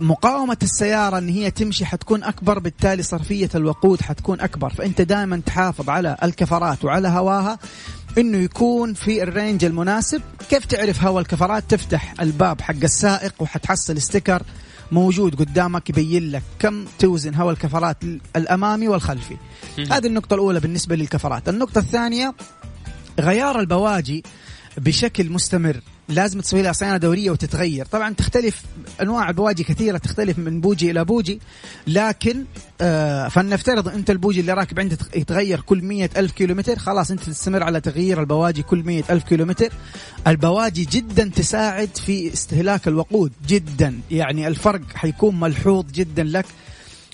مقاومة السيارة إن هي تمشي حتكون أكبر بالتالي صرفية الوقود حتكون أكبر. فأنت دائما تحافظ على الكفرات وعلى هواها. إنه يكون في ال range المناسب. كيف تعرف هواء الكفرات؟ تفتح الباب حق السائق وحتحصل sticker موجود قدامك يبين لك كم توزن هواء الكفرات الأمامي والخلفي. هذه النقطة الأولى بالنسبة للكفرات. النقطة الثانية غيار البواجي بشكل مستمر. لازم تسوي لها صيانة دورية وتتغير. طبعا تختلف أنواع البواجي كثيرة تختلف من بوجي إلى بوجي لكن آه فلنفترض أنت البوجي اللي راكب عندك يتغير كل مية ألف كيلومتر خلاص أنت تستمر على تغيير البواجي كل مية ألف كيلومتر. البواجي جدا تساعد في استهلاك الوقود جدا. يعني الفرق حيكون ملحوظ جدا لك.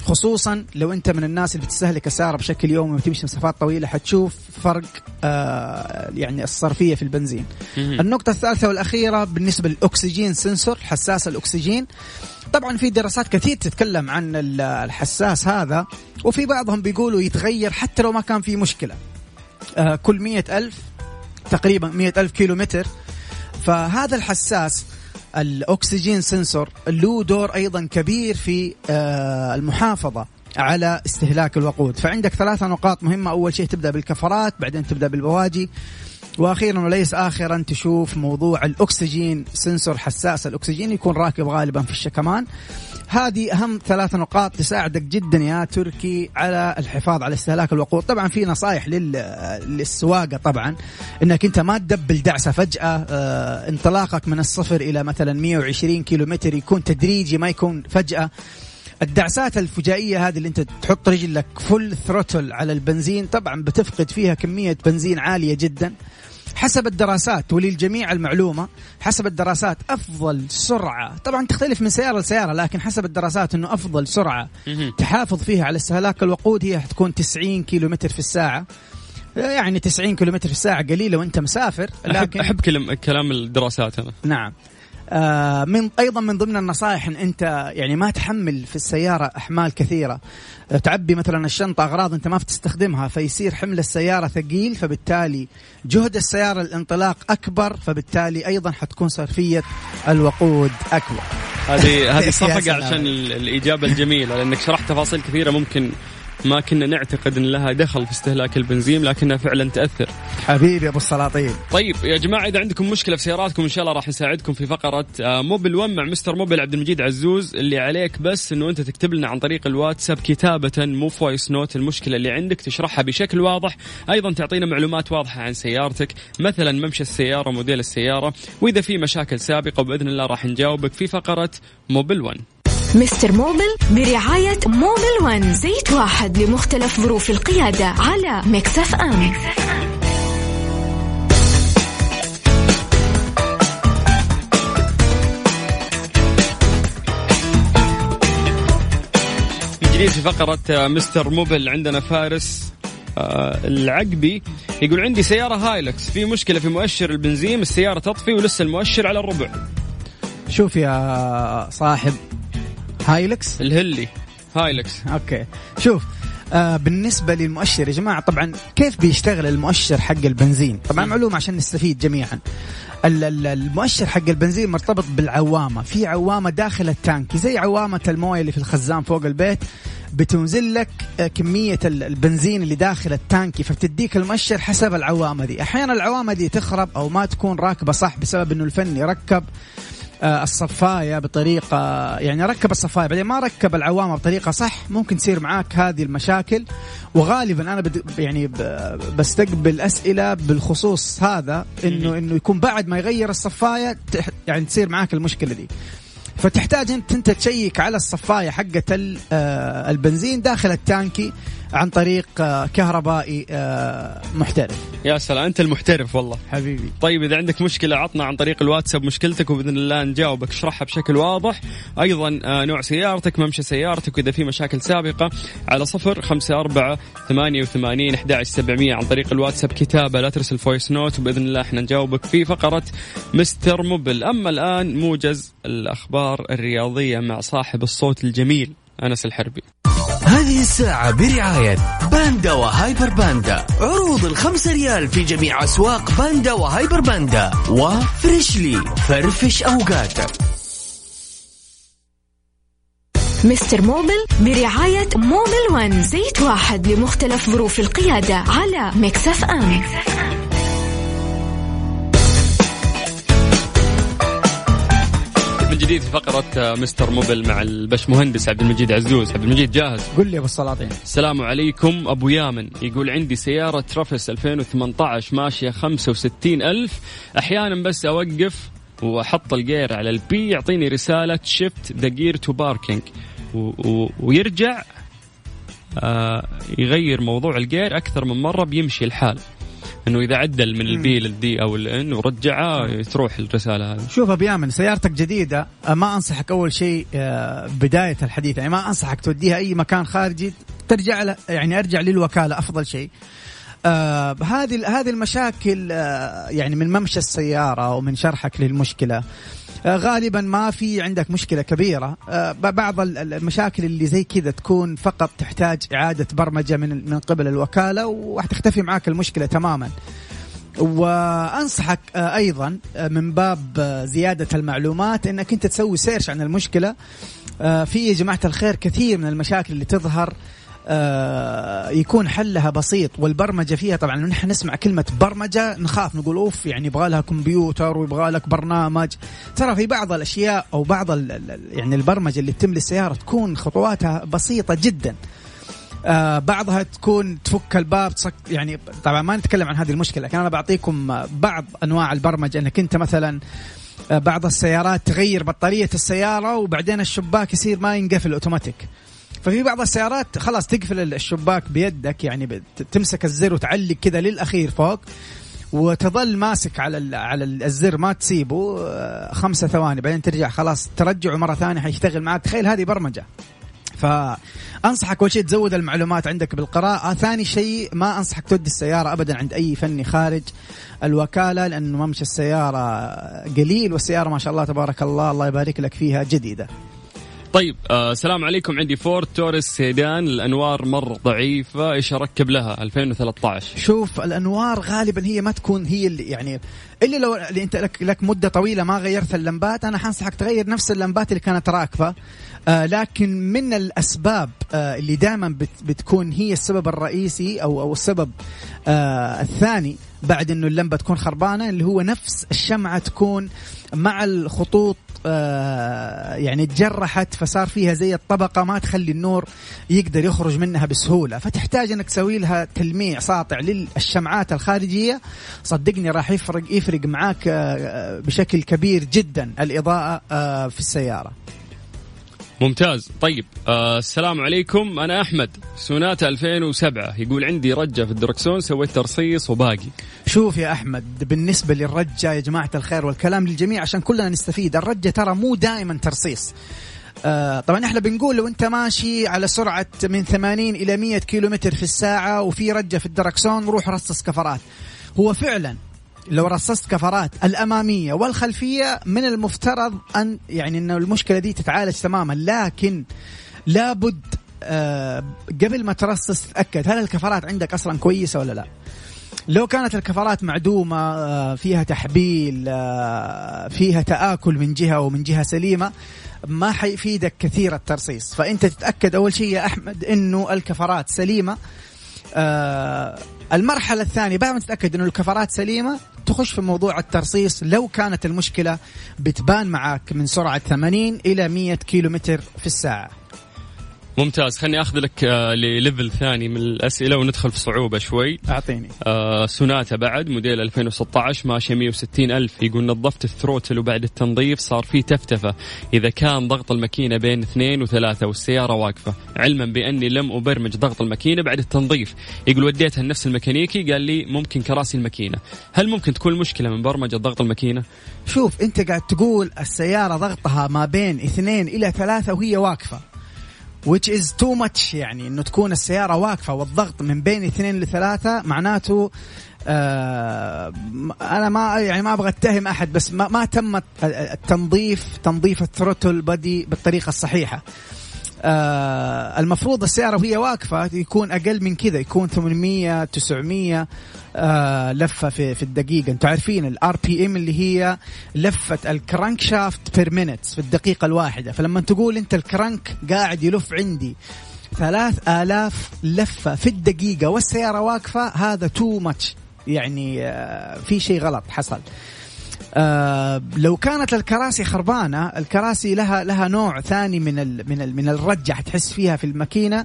خصوصا لو أنت من الناس اللي بتستهلك السياره بشكل يومي وتمشي مسافات طويلة حتشوف فرق آه يعني الصرفية في البنزين. النقطة الثالثة والأخيرة بالنسبة للأكسجين سنسور حساس الأكسجين طبعا في دراسات كثير تتكلم عن الحساس هذا وفي بعضهم بيقولوا يتغير حتى لو ما كان في مشكلة. آه كل مية ألف تقريبا مية ألف كيلو متر فهذا الحساس الأكسجين سنسور له دور أيضا كبير في آه، المحافظة على استهلاك الوقود. فعندك ثلاثة نقاط مهمة. أول شيء تبدأ بالكفرات بعدين تبدأ بالبواجي وأخيرا وليس اخرا تشوف موضوع الأكسجين سنسور حساس. الأكسجين يكون راكب غالبا في الشكمان. هذه أهم ثلاث نقاط تساعدك جدا يا تركي على الحفاظ على استهلاك الوقود. طبعا في نصائح للسواقة طبعا إنك أنت ما تدبل دعسة فجأة آه انطلاقك من الصفر إلى مثلا 120 كيلو متر يكون تدريجي ما يكون فجأة. الدعسات الفجائية هذه اللي أنت تحط رجلك فل ثروتل على البنزين طبعا بتفقد فيها كمية بنزين عالية جدا. حسب الدراسات وللجميع المعلومة حسب الدراسات أفضل سرعة. طبعا تختلف من سيارة لسيارة لكن حسب الدراسات أنه أفضل سرعة تحافظ فيها على استهلاك الوقود هي حتكون 90 كيلو متر في الساعة. يعني 90 كيلو متر في الساعة قليلة وأنت مسافر لكن أحب, أحب كلام الدراسات أنا نعم. آه من أيضا من ضمن النصائح إن أنت يعني ما تحمل في السيارة أحمال كثيرة. آه، تعبي مثلا الشنطة أغراض أنت ما بتستخدمها فيصير حمل السيارة ثقيل فبالتالي جهد السيارة الانطلاق أكبر فبالتالي أيضا حتكون صرفية الوقود أكبر. هذه هذه صفقة عشان الإجابة الجميلة لأنك شرحت تفاصيل كثيرة ممكن ما كنا نعتقد إن لها دخل في استهلاك البنزين لكنها فعلا تأثر. حبيبي أبو السلاطين. طيب يا جماعة إذا عندكم مشكلة في سياراتكم إن شاء الله راح نساعدكم في فقرة آه، موبل 1 مع مستر موبل عبد المجيد عزوز اللي عليك بس إنه أنت تكتب لنا عن طريق الواتساب كتابة مو voice note المشكلة اللي عندك تشرحها بشكل واضح. أيضا تعطينا معلومات واضحة عن سيارتك مثلا ممشى السيارة موديل السيارة وإذا في مشاكل سابقة باذن الله راح نجاوبك في فقرة موبل 1 مستر موبل برعاية موبل ون زيت واحد لمختلف ظروف القيادة على Mix FM, Mix FM. جديد في فقرة آه، مستر موبل عندنا فارس آه، العقبي يقول عندي سيارة هايلكس في مشكلة في مؤشر البنزين السيارة تطفي ولسه المؤشر على الربع شوف يا صاحب هايلكس؟ الهلي. هايلكس. okay. شوف آه بالنسبة للمؤشر يا جماعة طبعا كيف بيشتغل المؤشر حق البنزين؟ طبعا معلومة عشان نستفيد جميعا. المؤشر حق البنزين مرتبط بالعوامة. في عوامة داخل ال tank زي عوامة الموية اللي في الخزان فوق البيت بتنزل لك آه، كمية البنزين اللي داخل التانكي فبتديك المؤشر حسب العوامة دي. أحيانا العوامة دي تخرب أو ما تكون راكبة صح بسبب أنه الفني ركب الصفايه بطريقة يعني ركب الصفايه بعدين ما ركب العوامة بطريقة صح ممكن تصير معاك هذه المشاكل. وغالبا أنا بد يعني بستقبل أسئلة بالخصوص هذا إنه إنه يكون بعد ما يغير الصفايه يعني تصير معاك المشكلة دي. فتحتاج أنت أنت تشيك على الصفايه حقة آه، البنزين داخل التانكي. عن طريق آه، كهربائي آه، محترف. يا سلام أنت المحترف والله. حبيبي. طيب إذا عندك مشكلة عطنا عن طريق الواتساب مشكلتك وبإذن الله نجاوبك. اشرحها بشكل واضح. أيضا آه، نوع سيارتك ممشى سيارتك وإذا في مشاكل سابقة على صفر خمسة أربعة ثمانية وثمانين أحد سبعمية عن طريق الواتساب. كتابة لا ترسل voice note وبإذن الله إحنا نجاوبك في فقرة مستر موبل أما الآن موجز الأخبار الرياضية مع صاحب الصوت الجميل أنس الحربي. هذه الساعة برعاية باندا وهايبر باندا. عروض الخمسة ريال في جميع أسواق باندا وهايبر باندا. وفريشلي فرفش أوقاتك مستر موبل برعاية موبل ون زيت واحد لمختلف ظروف القيادة على Mix FM, Mix FM. جديد في فقرة آه، مستر موبل مع البش مهندس عبد المجيد عزوز. عبد المجيد جاهز؟ قل لي أبو السلاطين. السلام عليكم. أبو يامن يقول عندي سيارة ترافيرس 2018 ماشية 65 ألف. أحيانا بس أوقف وأحط الجير على ال P يعطيني رسالة shift the gear to parking ويرجع آه يغير موضوع الجير أكثر من مرة بيمشي الحال. إنه إذا عدل من ال P لل D أو ال N ورجعها تروح الرسالة هذه. شوف أبو يامن سيارتك جديدة آه، ما أنصحك أول شيء آه، بداية الحديث. يعني ما أنصحك توديها أي مكان خارجي ترجع له يعني أرجع للوكالة أفضل شيء. آه هذه هذه المشاكل آه يعني من ممشى السيارة ومن شرحك للمشكلة. غالبا ما في عندك مشكلة كبيرة. آه بعض المشاكل اللي زي كذا تكون فقط تحتاج إعادة برمجة من من قبل الوكالة وحتختفي معاك المشكلة تماما. وأنصحك آه، أيضا آه، من باب آه، زيادة المعلومات إنك أنت تسوي سيرش عن المشكلة. في يا جماعة الخير كثير من المشاكل اللي تظهر. آه، يكون حلها بسيط. والبرمجة فيها طبعا نحن نسمع كلمة برمجة نخاف نقول أوف يعني يبغى لها كمبيوتر ويبغى لك برنامج. ترى في بعض الأشياء أو بعض يعني البرمجة اللي تتم للسيارة تكون خطواتها بسيطة جدا. آه بعضها تكون تفك الباب تصك يعني طبعا ما نتكلم عن هذه المشكلة لكن أنا بعطيكم بعض أنواع البرمجة. إنك أنت مثلا آه، بعض السيارات تغير بطارية السيارة وبعدين الشباك يصير ما ينقفل اوتوماتيك ففي بعض السيارات خلاص تقفل الشباك بيدك يعني تمسك الزر وتعلق كذا للأخير فوق وتظل ماسك على على الزر ما تسيبه آه، خمسة ثواني بعدين ترجع خلاص ترجعه مرة ثانية حيشتغل معك. تخيل هذه برمجة. فانصحك أول شيء تزود المعلومات عندك بالقراءة. ثاني شيء ما أنصحك تودي السيارة ابدا عند أي فني خارج الوكالة لأنه ممشى السيارة قليل والسيارة ما شاء الله تبارك الله الله يبارك لك فيها جديدة. طيب آه السلام عليكم. عندي فورد توريس سيدان. الأنوار مره ضعيفة. إيش أركب لها؟ 2013 شوف الأنوار غالبا هي ما تكون هي اللي يعني إلا لو اللي أنت لك لك مدة طويلة ما غيرت اللمبات أنا حنصحك تغير نفس اللمبات اللي كانت راكبة. آه لكن من الأسباب آه اللي دائما بت بتكون هي السبب الرئيسي أو أو السبب آه الثاني بعد إنه اللمبة تكون خربانة اللي هو نفس الشمعة تكون مع الخطوط آه يعني تجرحت فصار فيها زي الطبقة ما تخلي النور يقدر يخرج منها بسهولة. فتحتاج إنك تسوي لها تلميع ساطع للشمعات الخارجية. صدقني راح يفرق يفرق معاك آه بشكل كبير جدا الإضاءة آه في السيارة. ممتاز. طيب آه السلام عليكم. أنا أحمد سوناتا 2007 يقول عندي رجة في الدركسون سويت ترصيص وباقي. شوف يا أحمد بالنسبة للرجة يا جماعة الخير والكلام للجميع عشان كلنا نستفيد. الرجة ترى مو دائما ترصيص. آه طبعا إحنا بنقول لو أنت ماشي على سرعة من 80 إلى 100 كيلومتر في الساعة وفي رجة في الدركسون روح رصص كفرات. هو فعلا لو رصصت كفرات الأمامية والخلفية من المفترض أن يعني انه المشكلة دي تتعالج تماما. لكن لابد آه قبل ما ترصص تتأكد هل الكفرات عندك أصلا كويسة ولا لا. لو كانت الكفرات معدومة آه، فيها تحبيل آه، فيها تآكل من جهة ومن جهة سليمة ما حيفيدك كثير الترصيص. فأنت تتأكد أول شيء يا أحمد أنه الكفرات سليمة آه المرحلة الثانية بعد ما تتأكد أنه الكفرات سليمة تخش في موضوع الترصيص. لو كانت المشكلة بتبان معك من سرعة 80 إلى 100 كيلومتر في الساعة. ممتاز. خليني آخذ لك آه لل level ثاني من الأسئلة وندخل في صعوبة شوي. أعطيني. آه سوناتا بعد موديل 2016 ماشي 160 ألف. يقول نظفت ال throttle وبعد التنظيف صار في تفتفة. إذا كان ضغط الماكينة بين اثنين وثلاثة والسيارة واقفة. علما بأني لم أبرمج ضغط الماكينة بعد التنظيف. يقول وديتها لنفس الميكانيكي قال لي ممكن كراسي الماكينة. هل ممكن تكون المشكلة من برمجة ضغط الماكينة؟ شوف أنت قاعد تقول السيارة ضغطها ما بين اثنين إلى ثلاثة وهي واقفة. Which is too much يعني إنه تكون السيارة واقفة والضغط من بين اثنين لثلاثة معناته آه أنا ما يعني ما أبغى أتهم أحد بس ما, ما تم التنظيف تنظيف ال throttle body بالطريقة الصحيحة. آه المفروض السياره وهي واقفة يكون أقل من كذا يكون 800 900 آه لفة في في الدقيقة. أنتم عارفين ال RPM اللي هي لفة ال crankshaft per minute في الدقيقة الواحدة. فلما تقول أنت ال crank قاعد يلف عندي ثلاث آلاف لفة في الدقيقة والسيارة واقفة هذا too much يعني آه في شيء غلط حصل. آه لو كانت الكراسي خربانة الكراسي لها لها نوع ثاني من ال من ال من الرجه حتحس فيها في الماكينة.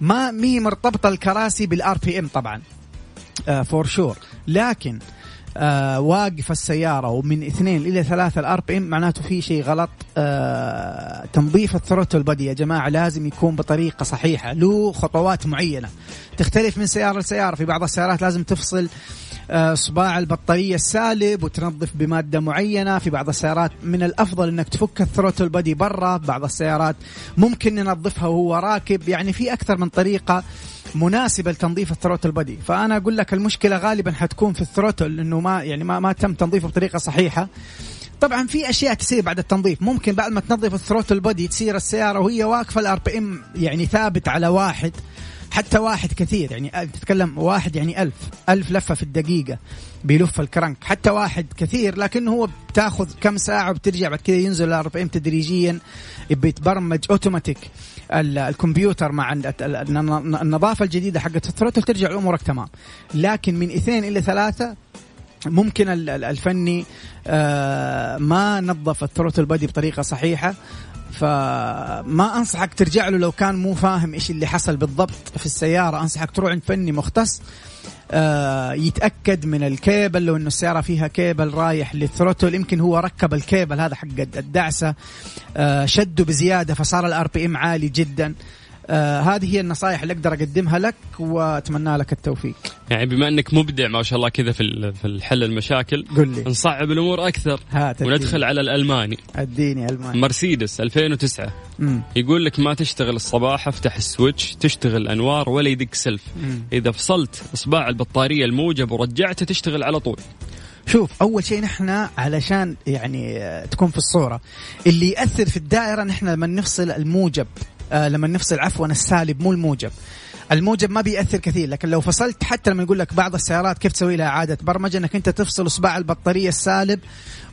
ما مي مرتبطة الكراسي بال RPM طبعا. for uh, sure لكن آه واقف السيارة ومن اثنين إلى ثلاثة ال RPM معناته في شيء غلط. آه تنظيف ال throttle body يا جماعة لازم يكون بطريقة صحيحة له خطوات معينة. تختلف من سيارة لسيارة في بعض السيارات لازم تفصل. آه، صباع البطارية السالب وتنظف بمادة معينة في بعض السيارات. من الأفضل أنك تفك ال throttle body برا بعض السيارات. ممكن ننظفها وهو راكب. يعني في أكثر من طريقة مناسبة لتنظيف ال throttle body فأنا أقول لك المشكلة غالبا حتكون في ال throttle انه ما يعني ما, ما تم تنظيفه بطريقة صحيحة. طبعا في أشياء تصير بعد التنظيف. ممكن بعد ما تنظف ال throttle body تصير السيارة وهي واقفة ال RPM يعني ثابت على واحد. حتى واحد كثير يعني تتكلم واحد يعني ألف ألف لفة في الدقيقة بيلف ال crank. حتى واحد كثير لكن هو بتاخذ كم ساعة وبترجع بعد كذا ينزل ال RPM تدريجيا بيتبرمج اوتوماتيك الكمبيوتر مع النظافة الجديدة حقت ال throttle ترجع أمورك تمام. لكن من اثنين إلى ثلاثة ممكن الفني آه، ما نظف ال throttle body بطريقة صحيحة فما أنصحك ترجع له لو كان مو فاهم إيش اللي حصل بالضبط في السيارة. أنصحك تروح عند فني مختص آه يتأكد من الكيبل لو إنه السيارة فيها كيبل رايح لل throttle يمكن هو ركب الكيبل هذا حق الدعسة آه شده بزيادة فصار ال RPM عالي جدا. آه هذه هي النصائح اللي أقدر أقدمها لك وأتمنى لك التوفيق. يعني بما إنك مبدع ما شاء الله كذا في في الحل المشاكل قل لي نصعب الأمور أكثر هات وندخل على الألماني أديني ألماني مرسيدس 2009 مم. يقول لك ما تشتغل الصباح افتح السويتش تشتغل أنوار ولا يدق سلف مم. إذا فصلت اصبع البطارية الموجب ورجعته تشتغل على طول. شوف أول شيء نحن علشان يعني تكون في الصورة اللي يأثر في الدائرة نحن لما نفصل الموجب آه لما نفصل عفوا السالب مو الموجب. الموجب ما بيأثر كثير لكن لو فصلت حتى لما يقول لك بعض السيارات كيف تسوي لها إعادة برمجة إنك أنت تفصل إصبع البطارية السالب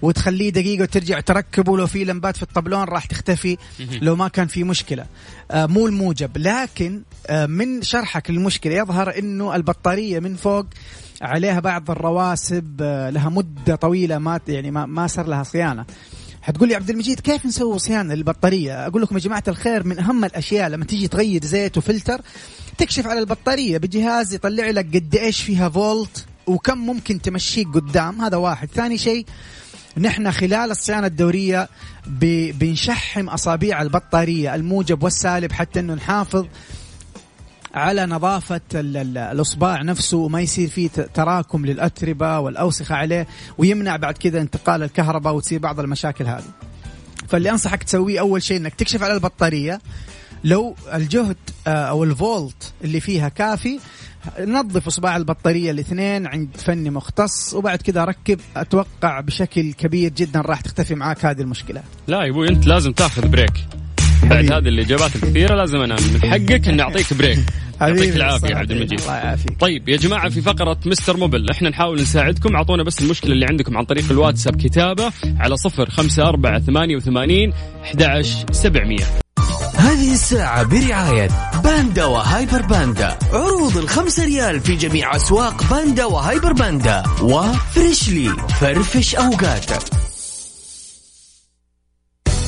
وتخليه دقيقة وترجع تركبه لو في لمبات في الطبلون راح تختفي لو ما كان في مشكلة. آه مو الموجب. لكن آه من شرحك للمشكلة يظهر إنه البطارية من فوق عليها بعض الرواسب آه لها مدة طويلة ما يعني ما, ما صار لها صيانة. حتقول لي عبد المجيد كيف نسوي صيانة للبطارية؟ أقول لكم يا جماعة الخير من أهم الأشياء لما تيجي تغير زيت وفلتر تكشف على البطارية بجهاز يطلع لك قد إيش فيها فولت وكم ممكن تمشيك قدام هذا واحد ثاني شيء نحن خلال الصيانة الدورية بنشحم أصابيع البطارية الموجب والسالب حتى أنه نحافظ على نظافة الإصبع نفسه وما يصير فيه تراكم للأتربة والأوسخة عليه ويمنع بعد كذا انتقال الكهرباء وتصير بعض المشاكل هذه. فاللي أنصحك تسويه أول شيء أنك تكشف على البطارية. لو الجهد آه، أو الفولت اللي فيها كافي نظف إصبع البطارية الاثنين عند فني مختص وبعد كذا ركب أتوقع بشكل كبير جدا راح تختفي معاك هذه المشكلة. لا يا أبوي أنت لازم تاخذ break. بعد هذه الإجابات الكثيرة لازم أنا من حقك اني أعطيك break يعطيك العافية عبد المجيد. الله يعافيك. طيب يا جماعة في فقرة مستر موبل. إحنا نحاول نساعدكم. أعطونا بس المشكلة اللي عندكم عن طريق الواتساب كتابة على صفر خمسة أربعة ثمانية وثمانين أحد سبعمية. هذه الساعة برعاية باندا وهايبر باندا. عروض الخمسة ريال في جميع أسواق باندا وهايبر باندا. وفريشلي فرفش أوقاتك.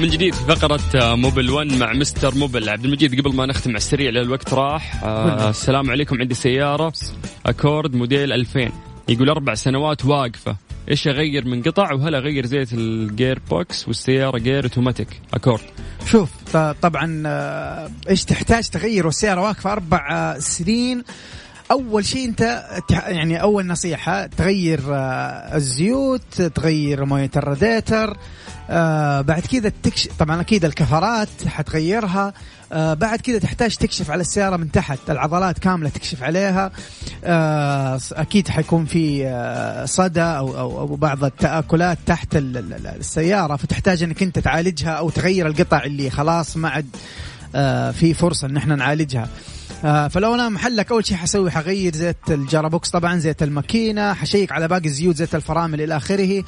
من جديد في فقرة آه، موبل 1 مع مستر موبل عبد المجيد قبل ما نختم على السريع لأن الوقت راح. آه السلام عليكم. عندي سيارة أكورد موديل 2000 يقول أربع سنوات واقفة. إيش أغير من قطع وهل أغير زيت ال gearbox والسيارة جير اوتوماتيك أكورد. شوف طبعا آه، إيش تحتاج تغير؟ والسيارة واقفة أربع سنين. أول شيء أنت يعني أول نصيحة تغير آه، الزيوت تغير مويه الراديتر آه بعد كذا تكش طبعا أكيد الكفرات حتغيرها آه بعد كذا تحتاج تكشف على السيارة من تحت العضلات كاملة تكشف عليها أكيد حيكون في صدى أو أو, أو بعض التآكلات تحت ال- ال- ال- السيارة فتحتاج أنك أنت تعالجها أو تغير القطع اللي خلاص ما عاد في فرصة إن إحنا نعالجها. آه فلو أنا محلك أول شيء حسوي حغير زيت الجرابوكس طبعا زيت الماكينة حشيك على باقي الزيوت زيت الفرامل إلى آخره.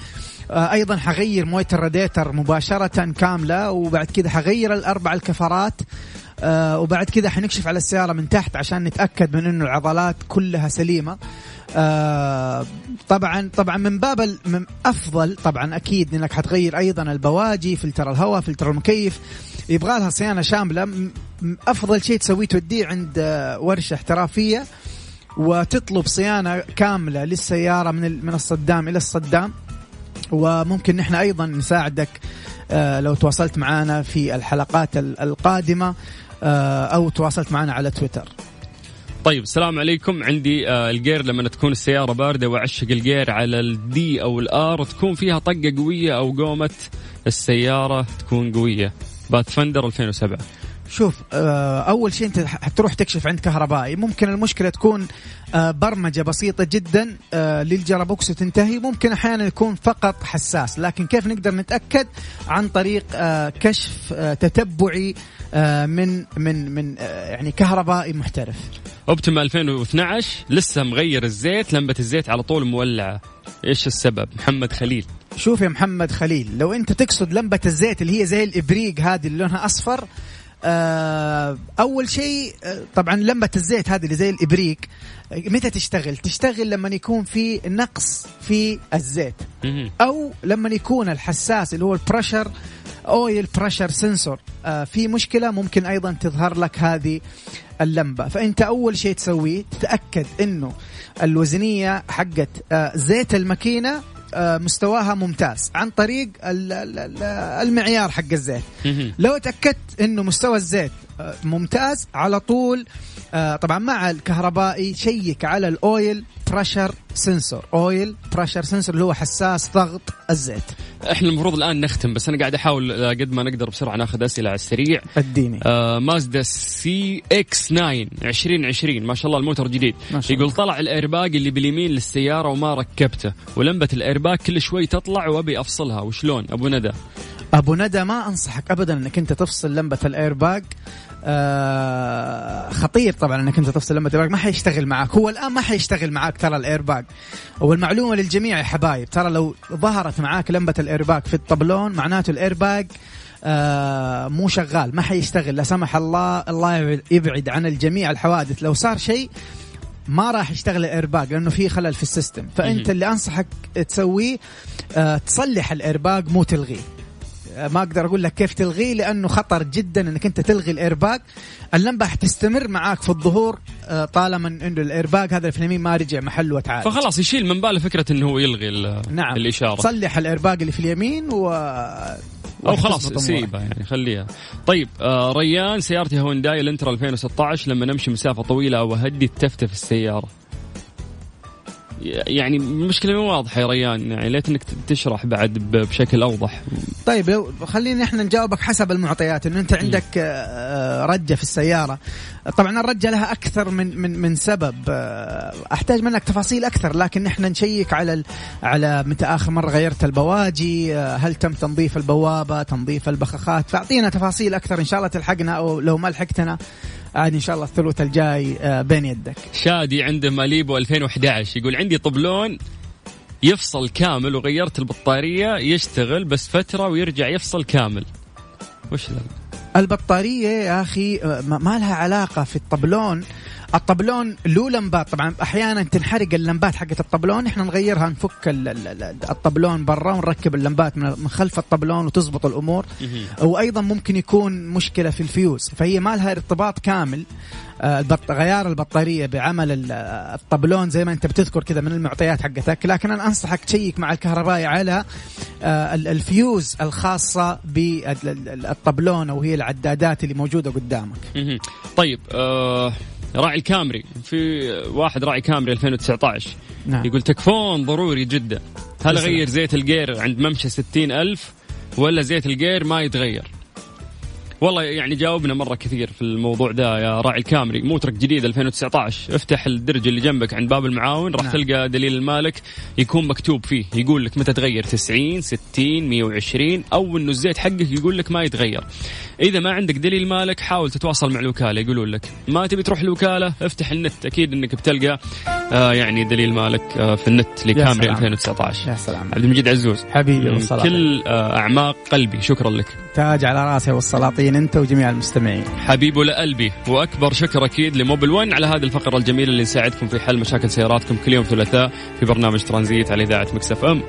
آه أيضا حغير مويه الراديتر مباشرة كاملة وبعد كذا حغير الأربع الكفرات. آه وبعد كذا حنكشف على السيارة من تحت عشان نتأكد من إنه العضلات كلها سليمة. آه طبعا طبعا من باب من أفضل طبعا أكيد إنك حتغير أيضا البواجي فلتر الهواء فلتر المكيف. يبغى لها صيانة شاملة. أفضل شيء تسويه توديه عند آه، ورشة احترافية وتطلب صيانة كاملة للسيارة من من الصدام إلى الصدام. وممكن نحن أيضا نساعدك آه، لو تواصلت معنا في الحلقات ال- القادمة آه، أو تواصلت معنا على تويتر. طيب السلام عليكم. عندي آه الجير لما تكون السيارة باردة وأعشق الجير على ال D أو ال R تكون فيها طقة قوية أو قومة السيارة تكون قوية. Pathfinder 2007 شوف آه، أول شيء أنت حتروح تكشف عند كهربائي. ممكن المشكلة تكون آه، برمجة بسيطة جدا آه، للجرابوكس وتنتهي. ممكن أحيانا يكون فقط حساس. لكن كيف نقدر نتأكد؟ عن طريق كشف تتبعي من من من يعني كهربائي محترف. اوبتيما 2012 لسه مغير الزيت لمبة الزيت على طول مولعة. إيش السبب؟ محمد خليل. شوف يا محمد خليل لو أنت تقصد لمبة الزيت اللي هي زي الإبريق هذه اللي لونها أصفر أول شيء آه، طبعا لمبة الزيت هذه اللي زي الإبريق آه، متى تشتغل؟ تشتغل لما يكون في نقص في الزيت. أو لما يكون الحساس اللي هو ال pressure oil pressure sensor في مشكلة ممكن أيضا تظهر لك هذه اللمبة. فأنت أول شيء تسويه تتأكد إنه الوزنية حقت آه، زيت الماكينة آه، مستواها ممتاز عن طريق ال- ال- ال- المعيار حق الزيت. لو تأكدت إنه مستوى الزيت آه، ممتاز. على طول آه، طبعا مع الكهربائي شيك على ال oil pressure sensor oil pressure sensor اللي هو حساس ضغط الزيت. إحنا المفروض الآن نختم بس أنا قاعد أحاول آه، قد ما نقدر بسرعة ناخذ أسئلة على السريع. اديني. آه مازدا CX 9 2020 ما شاء الله الموتور جديد. ما شاء يقول طلع الايرباج اللي باليمين للسيارة وما ركبته ولمبة الايرباج كل شوي تطلع وأبي أفصلها. وشلون؟ أبو ندى. أبو ندى ما أنصحك ابدا إنك أنت تفصل لمبة الايرباج آه خطير طبعا إنك أنت تفصل لمبة الايرباج ما حيشتغل معك هو الآن ما حيشتغل معك ترى الايرباج والمعلومة للجميع يا حبايب ترى لو ظهرت معاك لمبة الايرباج في الطبلون معناته الايرباج آه مو شغال ما حيشتغل. لا سمح الله الله يبعد- عن الجميع الحوادث. لو صار شيء ما راح يشتغل الايرباج لأنه في خلل في ال system. فأنت. اللي أنصحك تسويه آه تصلح الايرباج مو تلغيه. ما أقدر أقول لك كيف تلغيه لأنه خطر جدا إنك أنت تلغي الايرباج اللمبة حتستمر معاك في الظهور آه، طالما إنه الايرباج هذا في اليمين ما رجع محله وتعالج. فخلاص يشيل من باله فكرة إنه هو يلغي نعم. الإشارة. صلح الايرباج اللي في اليمين و أو خلاص. سيبها يعني خليها. طيب آه ريان سيارتي هونداي الانترا 2016 لما نمشي مسافة طويلة أو أهدي تفتف السيارة. يعني المشكلة مو واضحة يا ريان يعني ليت انك تشرح بعد بشكل أوضح. طيب لو خلينا إحنا نجاوبك حسب المعطيات انه أنت عندك آه، رجة في السيارة. طبعا الرجة لها أكثر من من من سبب آه، أحتاج منك تفاصيل أكثر لكن إحنا نشيك على على متى آخر مرة غيرت البواجي آه، هل تم تنظيف البوابة تنظيف البخاخات؟ فأعطينا تفاصيل أكثر إن شاء الله تلحقنا أو لو ما لحقتنا. عاد إن شاء الله الثلث الجاي آه، بين يدك. شادي عنده ماليبو 2011 يقول عندي طبلون يفصل كامل وغيرت البطارية يشتغل بس فترة ويرجع يفصل كامل. وش ذا؟ البطارية يا أخي آه، ما ما لها علاقة في الطبلون. الطبلون له لمبات. طبعا أحيانا تنحرق اللمبات حقت الطبلون. إحنا نغيرها نفك ال- ال- ال- الطبلون برا ونركب اللمبات من خلف الطبلون وتزبط الأمور. وأيضا ممكن يكون مشكلة في الفيوز. فهي ما لها ارتباط كامل آه،. غيار البطارية بيعمل آه، الطبلون زي ما أنت بتذكر كذا من المعطيات حقتك. لكن أنا أنصحك تشيك مع الكهربائي على آه، ال- الفيوز الخاصة بالطبلون أو هي العدادات اللي موجودة قدامك. طيب آه راعي الكامري. في واحد راعي كامري 2019 نعم. يقول تكفون ضروري جدا. هل. أغير زيت الجير عند ممشى 60 ألف ولا زيت الجير ما يتغير؟ والله يعني جاوبنا مرة كثير في الموضوع ده يا راعي الكامري. موترك جديد 2019 افتح الدرج اللي جنبك عند باب المعاون راح نعم. تلقى دليل المالك يكون مكتوب فيه. يقول لك متى تغير؟ 90 60 120 أو إنه الزيت حقك يقول لك ما يتغير. إذا ما عندك دليل مالك حاول تتواصل مع الوكالة يقولون لك ما تبي تروح الوكالة افتح النت. أكيد إنك بتلقى آه يعني دليل مالك آه في النت لكامري سلام. 2019 يا سلام. عبد المجيد عزوز حبيبي والصلاة كل آه أعماق قلبي. شكرا لك. تاج على راسي والسلاطين أنت وجميع المستمعين. حبيب لقلبي وأكبر شكر أكيد لموبل 1 على هذه الفقرة الجميلة اللي نساعدكم في حل مشاكل سياراتكم كل يوم ثلاثاء في برنامج ترانزيت على إذاعة مكسف أم.